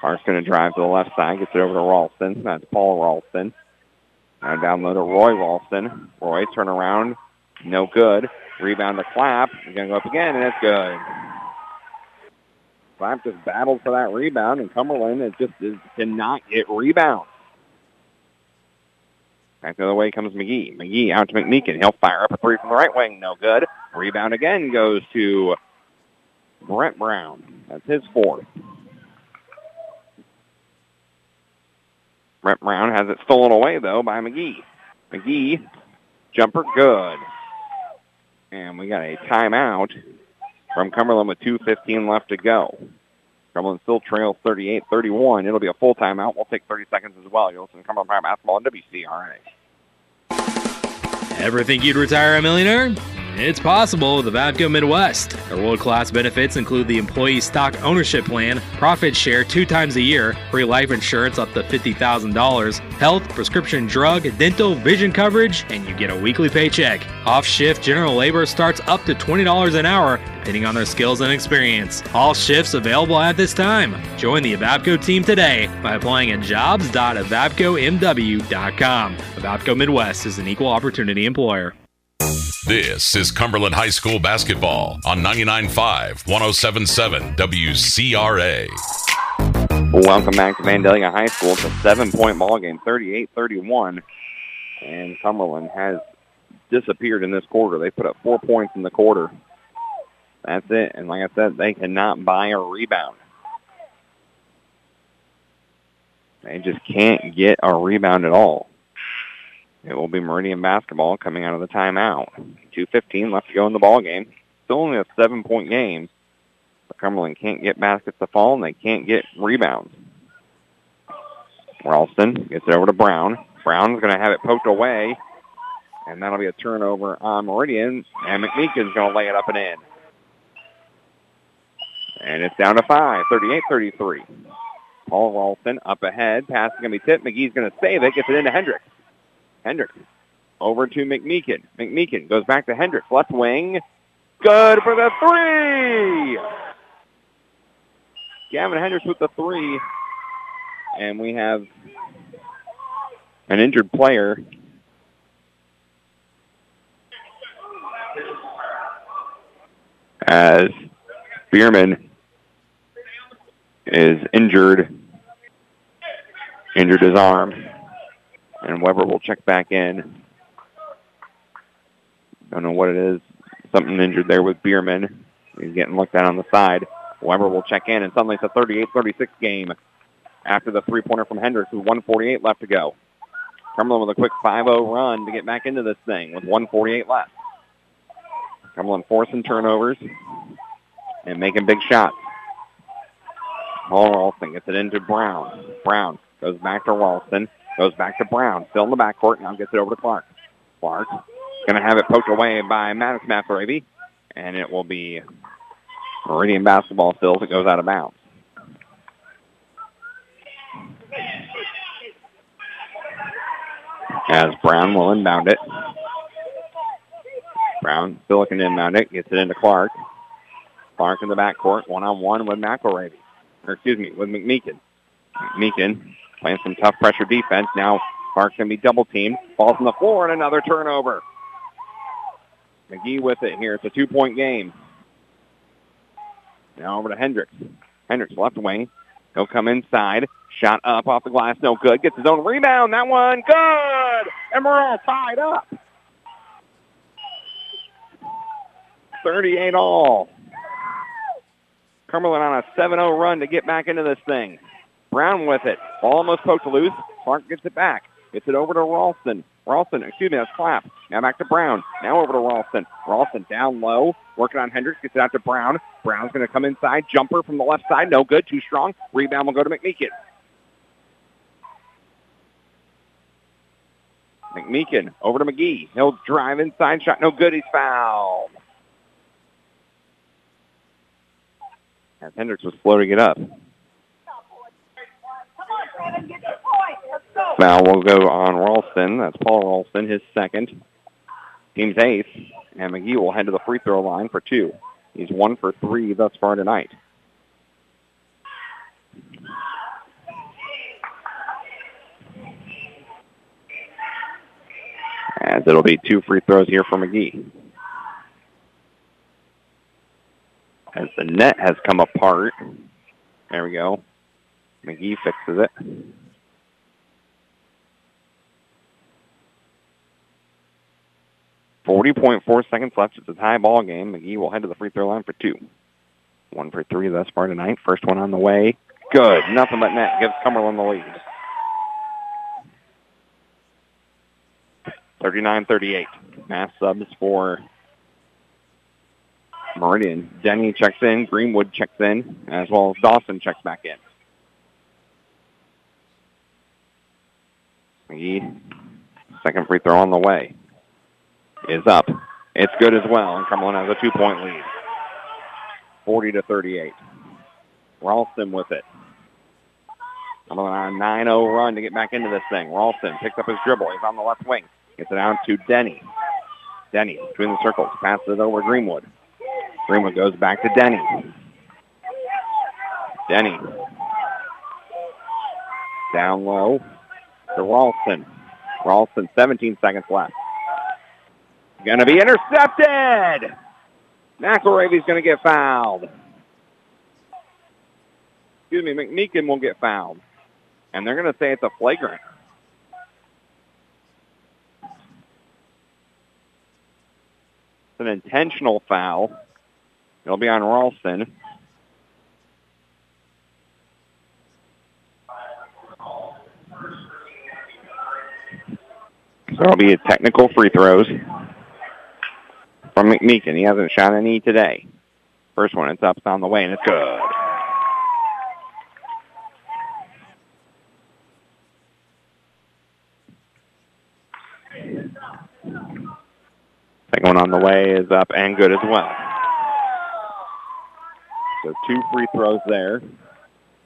Clark's going to drive to the left side. Gets it over to Ralston. That's Paul Ralston. Now down low to Roy Ralston. Roy turn around. No good. Rebound to Clapp. He's going to go up again, and it's good. Clapp just battled for that rebound, and Cumberland it just is, cannot get rebounds. Back the other way comes McGee. McGee out to McMeekin. He'll fire up a three from the right wing. No good. Rebound again goes to Brent Brown. That's his fourth. Brent Brown has it stolen away, though, by McGee. McGee, jumper good. And we got a timeout from Cumberland with 2.15 left to go. Cumberland still trails 38-31. It'll be a full timeout. We'll take 30 seconds as well. You'll listen to Cumberland Pirate Basketball on WCRA. Ever think you'd retire a millionaire? It's possible with Avavco Midwest. Their world-class benefits include the employee stock ownership plan, profit share two times a year, free life insurance up to $50,000, health, prescription drug, dental, vision coverage, and you get a weekly paycheck. Off-shift general labor starts up to $20 an hour, depending on their skills and experience. All shifts available at this time. Join the Avavco team today by applying at jobs.avavcomw.com. Avavco Midwest is an equal opportunity employer. This is Cumberland High School basketball on 99.5, 107.7 WCRA. Welcome back to Vandalia High School. It's a seven-point ball game, 38-31. And Cumberland has disappeared in this quarter. They put up four points in the quarter. That's it. And like I said, they cannot buy a rebound. They just can't get a rebound at all. It will be Meridian basketball coming out of the timeout. 2.15 left to go in the ball game. Still only a seven-point game. But Cumberland can't get baskets to fall, and they can't get rebounds. Ralston gets it over to Brown. Brown's going to have it poked away, and that'll be a turnover on Meridian, and McMeekin's going to lay it up and in. And it's down to five, 38-33. Paul Ralston up ahead. Pass is going to be tipped. McGee's going to save it. Gets it into Hendricks. Hendricks over to McMeekin. McMeekin goes back to Hendricks. Left wing. Good for the three. Gavin Hendricks with the three. And we have an injured player. As Bierman is injured, injured his arm. And Weber will check back in. Don't know what it is. Something injured there with Bierman. He's getting looked at on the side. Weber will check in, and suddenly it's a 38-36 game after the three-pointer from Hendricks with 148 left to go. Cumberland with a quick 5-0 run to get back into this thing with 148 left. Cumberland forcing turnovers and making big shots. Paul Ralston gets it into Brown. Brown goes back to Ralston. Goes back to Brown. Still in the backcourt. Now gets it over to Clark. Clark going to have it poked away by Maddox McElravy. And it will be Meridian basketball still as it goes out of bounds. As Brown will inbound it. Brown still looking to inbound it. Gets it into Clark. Clark in the backcourt. One-on-one with McElravy. Or excuse me, with McMeekin. McMeekin playing some tough pressure defense. Now Clark's going to be double teamed. Falls on the floor and another turnover. McGee with it here. It's a two-point game. Now over to Hendricks. Hendricks left wing. He'll come inside. Shot up off the glass, no good. Gets his own rebound. That one, good. And we're all tied up. 38 all. Cumberland on a 7-0 run to get back into this thing. Brown with it. Ball almost poked loose. Clark gets it back. Gets it over to Ralston. Ralston, excuse me, that's Clapp. Now back to Brown. Now over to Ralston. Ralston down low, working on Hendricks. Gets it out to Brown. Brown's going to come inside. Jumper from the left side. No good. Too strong. Rebound will go to McMeekin. McMeekin over to McGee. He'll drive inside. Shot no good. He's fouled. As Hendricks was slow it up. Foul will go on Ralston. That's Paul Ralston, his second. Team's eighth. And McGee will head to the free throw line for two. He's one for three thus far tonight. As it'll be two free throws here for McGee. As the net has come apart. There we go. McGee fixes it. Forty point four seconds left. It's a tie ball game. McGee will head to the free throw line for two. One for three thus far tonight. First one on the way. Good. Nothing but net. Gives Cumberland the lead. 39-38. Mass subs for Meridian. Denny checks in. Greenwood checks in, as well as Dawson checks back in. McGee, second free throw on the way, is up. It's good as well, and Cumberland has a two-point lead. 40 to 38. Ralston with it. Cumberland on a 9-0 run to get back into this thing. Ralston picks up his dribble. He's on the left wing. Gets it down to Denny. Denny between the circles. Passes it over Greenwood. Greenwood goes back to Denny. Denny. Down low to Ralston. Ralston, 17 seconds left. Going to be intercepted. McElravy's going to get fouled. Excuse me, McMeekin will get fouled. And they're going to say it's a flagrant. It's an intentional foul. It'll be on Ralston. It'll be a technical free throws from McMeekin. He hasn't shot any today. First one, it's up, it's on the way, and it's good. Second one on the way is up and good as well. So two free throws there.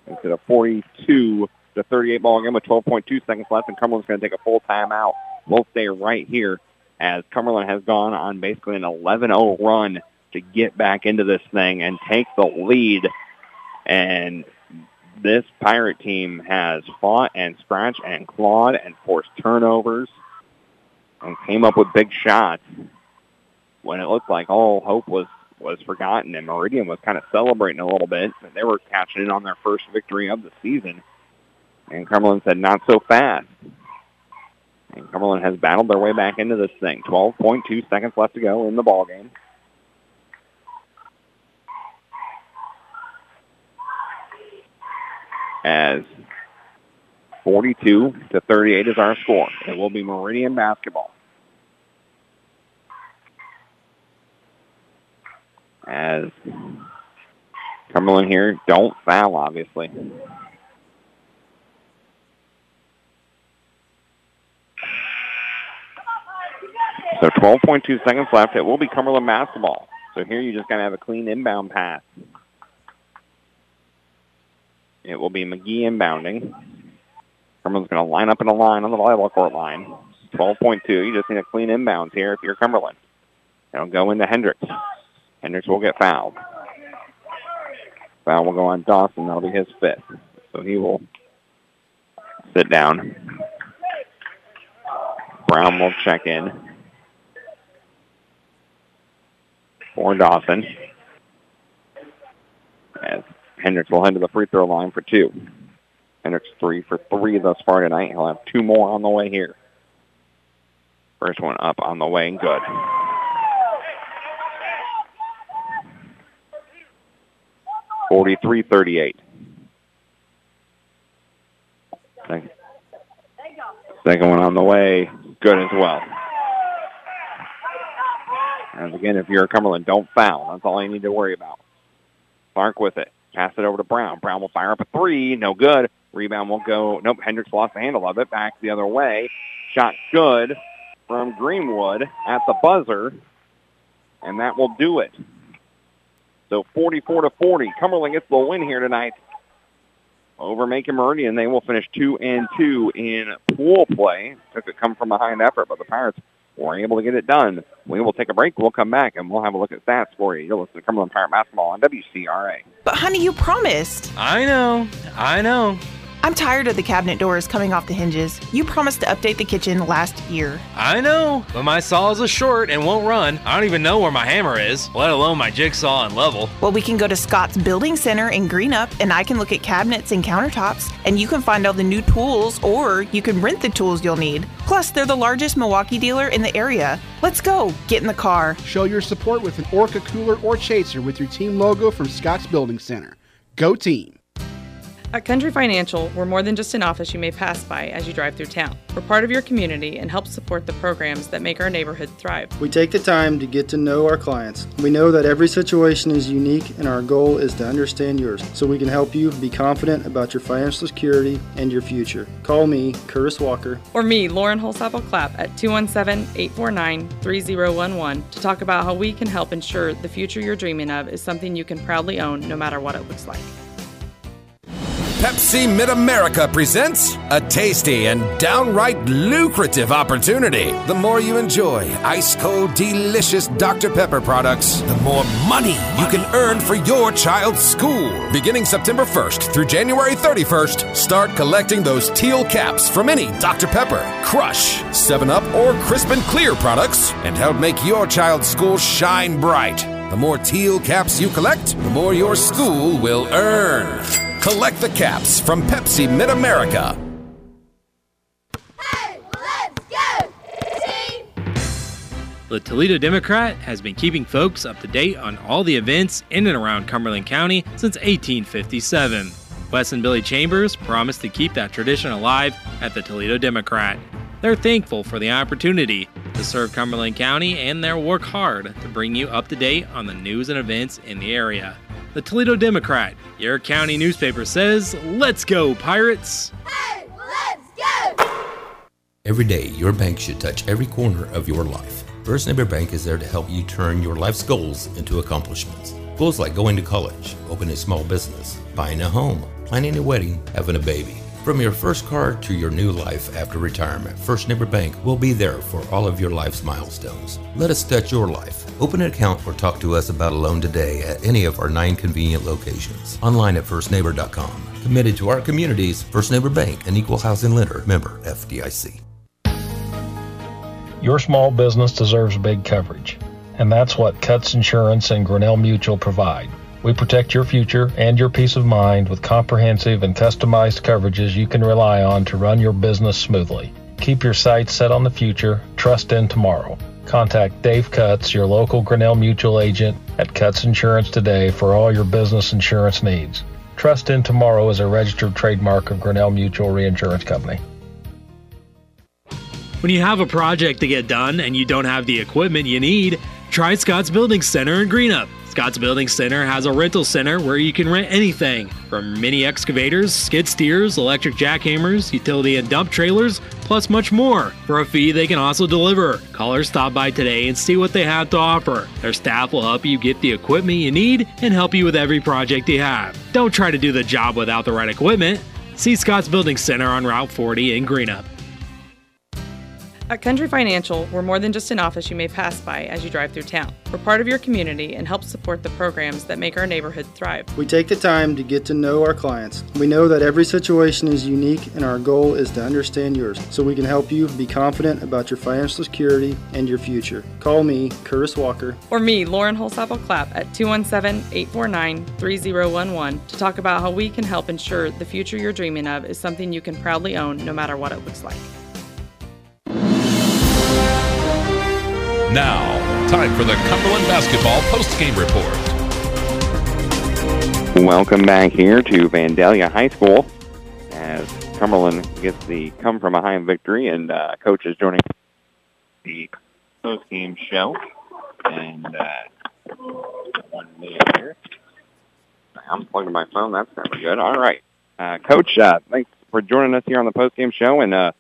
Instead a 42 to 38 ball game with 12.2 seconds left, and Cumberland's going to take a full timeout. We'll stay right here as Cumberland has gone on basically an 11-0 run to get back into this thing and take the lead. And this Pirate team has fought and scratched and clawed and forced turnovers and came up with big shots when it looked like all hope was was forgotten and Meridian was kind of celebrating a little bit. They were catching in on their first victory of the season. And Cumberland said, not so fast. And Cumberland has battled their way back into this thing. 12.2 seconds left to go in the ball game. As 42 to 38 is our score. It will be Meridian basketball. As Cumberland here, don't foul, obviously. So 12.2 seconds left. It will be Cumberland basketball. So here you just got to have a clean inbound pass. It will be McGee inbounding. Cumberland's going to line up in a line on the volleyball court line. 12.2. You just need a clean inbounds here if you're Cumberland. It'll go into Hendricks. Hendricks will get fouled. Foul will go on Dawson. That'll be his fifth. So he will sit down. Brown will check in. For Dawson. As Hendricks will head to the free throw line for two. Hendricks three for three thus far tonight. He'll have two more on the way here. First one up on the way and good. Forty-three thirty-eight. Second second one on the way, good as well. And again, if you're a Cumberland, don't foul. That's all you need to worry about. Clark with it. Pass it over to Brown. Brown will fire up a three. No good. Rebound will go. Nope. Hendricks lost the handle of it. Back the other way. Shot good from Greenwood at the buzzer. And that will do it. So 44 to 40. Cumberland gets the win here tonight over Macon Meridian. They will finish two and two in pool play. Took a come from behind effort, but the Pirates were able to get it done. We will take a break. We'll come back and we'll have a look at stats for you. You'll listen to Cumberland Pirate Basketball on WCRA. But honey, you promised. I know. I know. I'm tired of the cabinet doors coming off the hinges. You promised to update the kitchen last year. I know, but my saw is a short and won't run. I don't even know where my hammer is, let alone my jigsaw and level. Well, we can go to Scott's Building Center and Greenup, and I can look at cabinets and countertops and you can find all the new tools or you can rent the tools you'll need. Plus, they're the largest Milwaukee dealer in the area. Let's go. Get in the car. Show your support with an Orca cooler or chaser with your team logo from Scott's Building Center. Go team. At Country Financial, we're more than just an office you may pass by as you drive through town. We're part of your community and help support the programs that make our neighborhood thrive. We take the time to get to know our clients. We know that every situation is unique and our goal is to understand yours so we can help you be confident about your financial security and your future. Call me, Curtis Walker. Or me, Lauren Holsapple Clapp, at 217 849 3011 to talk about how we can help ensure the future you're dreaming of is something you can proudly own no matter what it looks like. Pepsi Mid America presents a tasty and downright lucrative opportunity. The more you enjoy ice cold, delicious Dr. Pepper products, the more money you can earn for your child's school. Beginning September 1st through January 31st, start collecting those teal caps from any Dr. Pepper, Crush, 7 Up, or Crisp and Clear products and help make your child's school shine bright. The more teal caps you collect, the more your school will earn. Collect the caps from Pepsi Mid America. Hey, let's go, team! The Toledo Democrat has been keeping folks up to date on all the events in and around Cumberland County since 1857. Wes and Billy Chambers promised to keep that tradition alive at the Toledo Democrat. They're thankful for the opportunity to serve Cumberland County and they'll work hard to bring you up to date on the news and events in the area. The Toledo Democrat, your county newspaper says, Let's go, Pirates! Hey, let's go! Every day, your bank should touch every corner of your life. First Neighbor Bank is there to help you turn your life's goals into accomplishments. Goals like going to college, opening a small business, buying a home, planning a wedding, having a baby. From your first car to your new life after retirement, First Neighbor Bank will be there for all of your life's milestones. Let us touch your life. Open an account or talk to us about a loan today at any of our nine convenient locations. Online at firstneighbor.com. Committed to our communities, First Neighbor Bank, an equal housing lender, member FDIC. Your small business deserves big coverage, and that's what Cuts Insurance and Grinnell Mutual provide. We protect your future and your peace of mind with comprehensive and customized coverages you can rely on to run your business smoothly. Keep your sights set on the future, trust in tomorrow. Contact Dave Cuts, your local Grinnell Mutual agent at Cuts Insurance today for all your business insurance needs. Trust in Tomorrow is a registered trademark of Grinnell Mutual Reinsurance Company. When you have a project to get done and you don't have the equipment you need, try Scott's Building Center in Greenup. Scott's Building Center has a rental center where you can rent anything from mini excavators, skid steers, electric jackhammers, utility and dump trailers, plus much more. For a fee, they can also deliver. Call or stop by today and see what they have to offer. Their staff will help you get the equipment you need and help you with every project you have. Don't try to do the job without the right equipment. See Scott's Building Center on Route 40 in Greenup. At Country Financial, we're more than just an office you may pass by as you drive through town. We're part of your community and help support the programs that make our neighborhood thrive. We take the time to get to know our clients. We know that every situation is unique, and our goal is to understand yours so we can help you be confident about your financial security and your future. Call me, Curtis Walker. Or me, Lauren Holsapple Clapp, at 217 849 3011 to talk about how we can help ensure the future you're dreaming of is something you can proudly own no matter what it looks like. Now, time for the Cumberland Basketball Post-Game Report. Welcome back here to Vandalia High School as Cumberland gets the come from behind victory and uh, coach is joining the post-game show. And uh, one minute here. I'm plugging my phone. That's never good. All right. Uh, coach, uh, thanks for joining us here on the post-game show. And uh,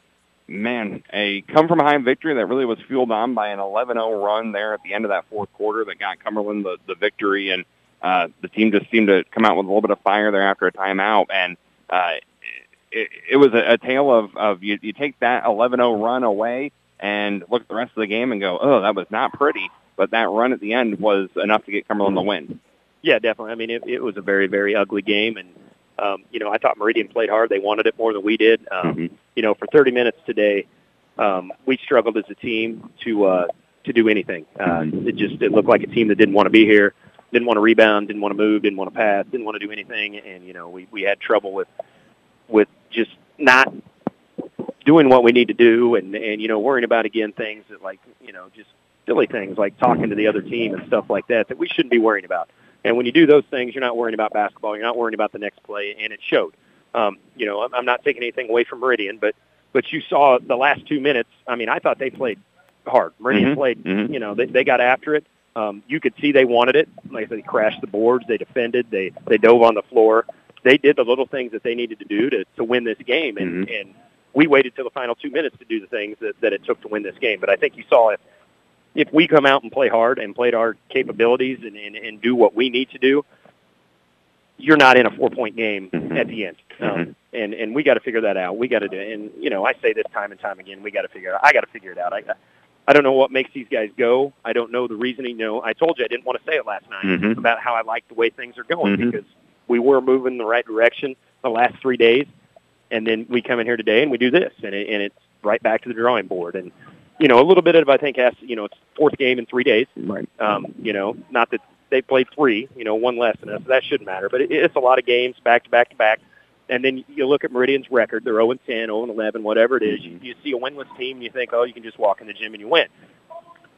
man, a come from behind victory that really was fueled on by an 11-0 run there at the end of that fourth quarter that got Cumberland the, the victory. And uh, the team just seemed to come out with a little bit of fire there after a timeout. And uh, it, it was a, a tale of, of you, you take that 11-0 run away and look at the rest of the game and go, oh, that was not pretty. But that run at the end was enough to get Cumberland the win. Yeah, definitely. I mean, it, it was a very, very ugly game, and um, you know, I thought Meridian played hard. They wanted it more than we did. Um, Mm-hmm. You know, for 30 minutes today, um, we struggled as a team to uh, to do anything. Uh, it just it looked like a team that didn't want to be here, didn't want to rebound, didn't want to move, didn't want to pass, didn't want to do anything, and you know, we we had trouble with with just not doing what we need to do, and and you know, worrying about again things that like you know just silly things like talking to the other team and stuff like that that we shouldn't be worrying about. And when you do those things, you're not worrying about basketball. You're not worrying about the next play, and it showed. Um, you know, I'm- not taking anything away from Meridian, but but you saw the last two minutes. I mean, I thought they played hard. Meridian Mhm. played. Mhm. You know, they they got after it. Um, you could see they wanted it. Like they crashed the boards. They defended. They they dove on the floor. They did the little things that they needed to do to to win this game, and Mhm. and we waited till the final two minutes to do the things that, that it took to win this game. But I think you saw if if we come out and play hard and played our capabilities and, and, and do what we need to do, you're not in a four point game at the end. Um, and and we got to figure that out. We got to do it. And you know, I say this time and time again. We got to figure. it out. I got to figure it out. I I don't know what makes these guys go. I don't know the reasoning. No, I told you I didn't want to say it last night Mhm. about how I like the way things are going Mhm. because we were moving in the right direction the last three days, and then we come in here today and we do this, and it, and it's right back to the drawing board. And you know, a little bit of I think has you know it's fourth game in three days. Right. Um, you know, not that they played three, you know, one less than us. So that shouldn't matter, but it, it's a lot of games back to back to back. And then you look at Meridian's record; they're 0 and 10, 0 and 11, whatever it is. You, you see a winless team, and you think, oh, you can just walk in the gym and you win.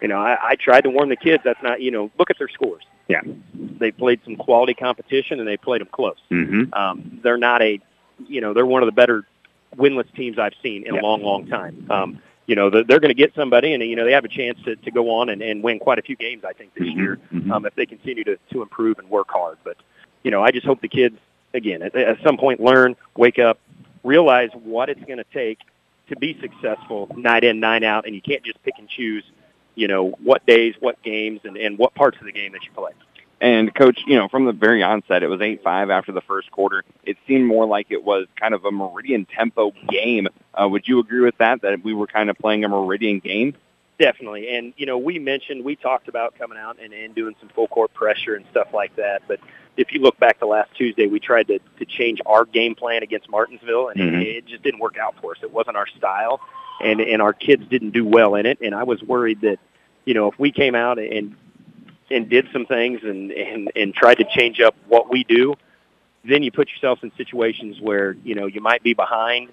You know, I, I tried to warn the kids. That's not, you know, look at their scores. Yeah. They played some quality competition, and they played them close. Mm-hmm. Um, they're not a, you know, they're one of the better winless teams I've seen in Yeah. a long, long time. Um, you know, they're, they're going to get somebody, and you know, they have a chance to, to go on and, and win quite a few games. I think this Mhm. year, Mhm. um, if they continue to to improve and work hard. But you know, I just hope the kids, again, at, at some point, learn, wake up, realize what it's going to take to be successful night in, night out, and you can't just pick and choose. You know what days, what games, and, and what parts of the game that you play. And coach, you know, from the very onset, it was eight five after the first quarter. It seemed more like it was kind of a Meridian tempo game. Uh, would you agree with that? That we were kind of playing a Meridian game? Definitely. And, you know, we mentioned, we talked about coming out and, and doing some full court pressure and stuff like that. But if you look back to last Tuesday, we tried to, to change our game plan against Martinsville, and Mhm. it, it just didn't work out for us. It wasn't our style, and, and our kids didn't do well in it. And I was worried that, you know, if we came out and and did some things and, and, and tried to change up what we do, then you put yourself in situations where, you know, you might be behind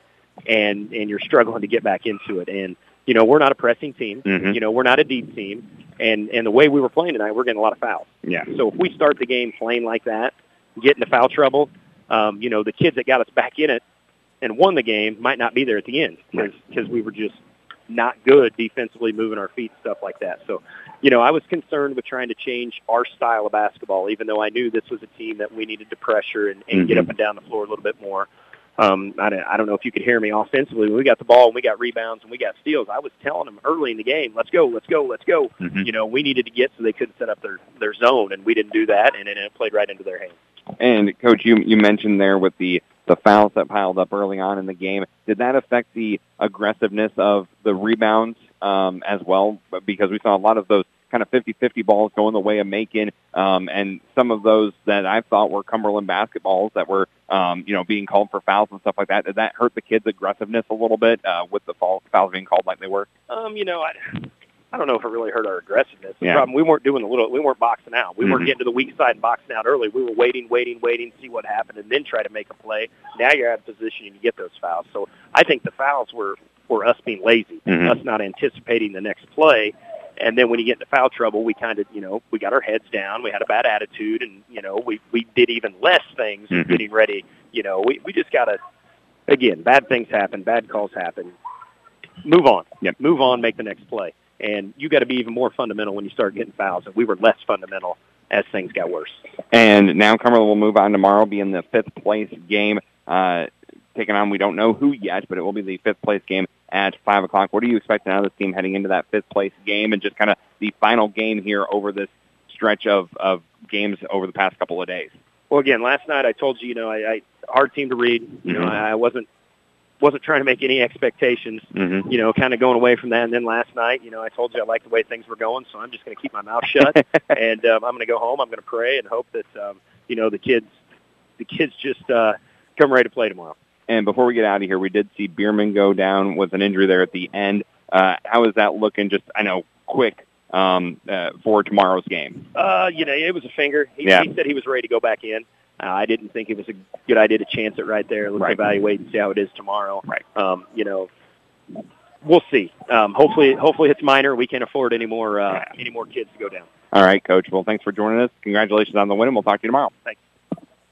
and, and you're struggling to get back into it. And, you know, we're not a pressing team. Mhm. You know, we're not a deep team. And, and the way we were playing tonight, we're getting a lot of fouls. Yeah. So if we start the game playing like that, get into foul trouble, um, you know, the kids that got us back in it and won the game might not be there at the end because we were just not good defensively, moving our feet, stuff like that. So, you know, I was concerned with trying to change our style of basketball, even though I knew this was a team that we needed to pressure and, and get Mhm. up and down the floor a little bit more. Um, I, don't- I don't know if you could hear me offensively. When we got the ball and we got rebounds and we got steals, I was telling them early in the game, let's go, let's go, let's go. Mhm. You know, we needed to get so they couldn't set up their, their zone, and we didn't do that, and then it played right into their hands. And coach, you you mentioned there with the the fouls that piled up early on in the game. Did that affect the aggressiveness of the rebounds um, as well because we saw a lot of those kind of 50-50 balls going the way of Macon, um, and some of those that I thought were Cumberland basketballs that were, um, you know, being called for fouls and stuff like that. Did that hurt the kids' aggressiveness a little bit uh, with the fouls being called like they were? Um, you know, I, I don't know if it really hurt our aggressiveness. The Yeah. problem, we weren't doing a little, we weren't boxing out. We Mhm. weren't getting to the weak side and boxing out early. We were waiting, waiting, waiting, see what happened, and then try to make a play. Now you're out of position and you get those fouls. So I think the fouls were, were us being lazy, Mhm. us not anticipating the next play. And then when you get into foul trouble, we kind of, you know, we got our heads down. We had a bad attitude, and you know, we we did even less things Mhm. getting ready. You know, we we just got to, again, bad things happen, bad calls happen. Move on. Yep. Move on. Make the next play. And you got to be even more fundamental when you start getting fouls. And we were less fundamental as things got worse. And now Cumberland will move on tomorrow, be in the fifth place game, uh, taking on we don't know who yet, but it will be the fifth place game at five o'clock. What are you expecting out of this team heading into that fifth place game, and just kind of the final game here over this stretch of of games over the past couple of days? Well, again, last night I told you, you know, I, I hard team to read. You know, Mhm. I wasn't wasn't trying to make any expectations. Mm-hmm. You know, kind of going away from that. And then last night, you know, I told you I liked the way things were going, so I'm just going to keep my mouth shut. [laughs] and um, I'm going to go home. I'm going to pray and hope that um, you know the kids, the kids just uh, come ready to play tomorrow. And before we get out of here, we did see Bierman go down with an injury there at the end. Uh, how is that looking? Just I know quick um, uh, for tomorrow's game. Uh, you know, it was a finger. He, Yeah. he said he was ready to go back in. Uh, I didn't think it was a good idea to chance it right there. Let's Right. evaluate and see how it is tomorrow. Right. Um, you know, we'll see. Um, hopefully, hopefully it's minor. We can't afford any more uh, any more kids to go down. All right, Coach. Well, thanks for joining us. Congratulations on the win, and we'll talk to you tomorrow. Thanks.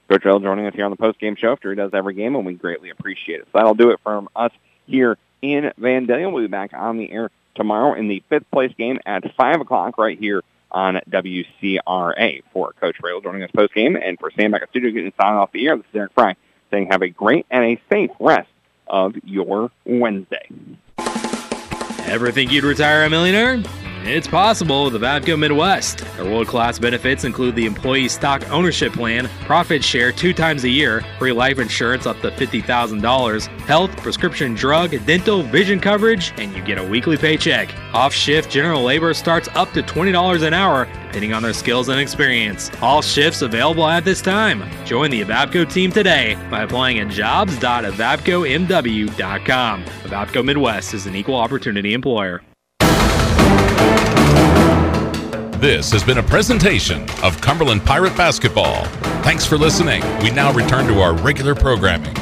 Coach Rail joining us here on the post-game show after he does every game, and we greatly appreciate it. So that'll do it from us here in Vandalia. We'll be back on the air tomorrow in the fifth place game at 5 o'clock right here on WCRA. For Coach Rail joining us post-game, and for Sam back at studio getting signed off the air, this is Eric Fry saying have a great and a safe rest of your Wednesday. Ever think you'd retire a millionaire? It's possible with Avavco Midwest. Their world-class benefits include the employee stock ownership plan, profit share two times a year, free life insurance up to $50,000, health, prescription drug, dental, vision coverage, and you get a weekly paycheck. Off-shift general labor starts up to $20 an hour, depending on their skills and experience. All shifts available at this time. Join the Avavco team today by applying at jobs.avavcomw.com. Avavco Midwest is an equal opportunity employer. This has been a presentation of Cumberland Pirate Basketball. Thanks for listening. We now return to our regular programming.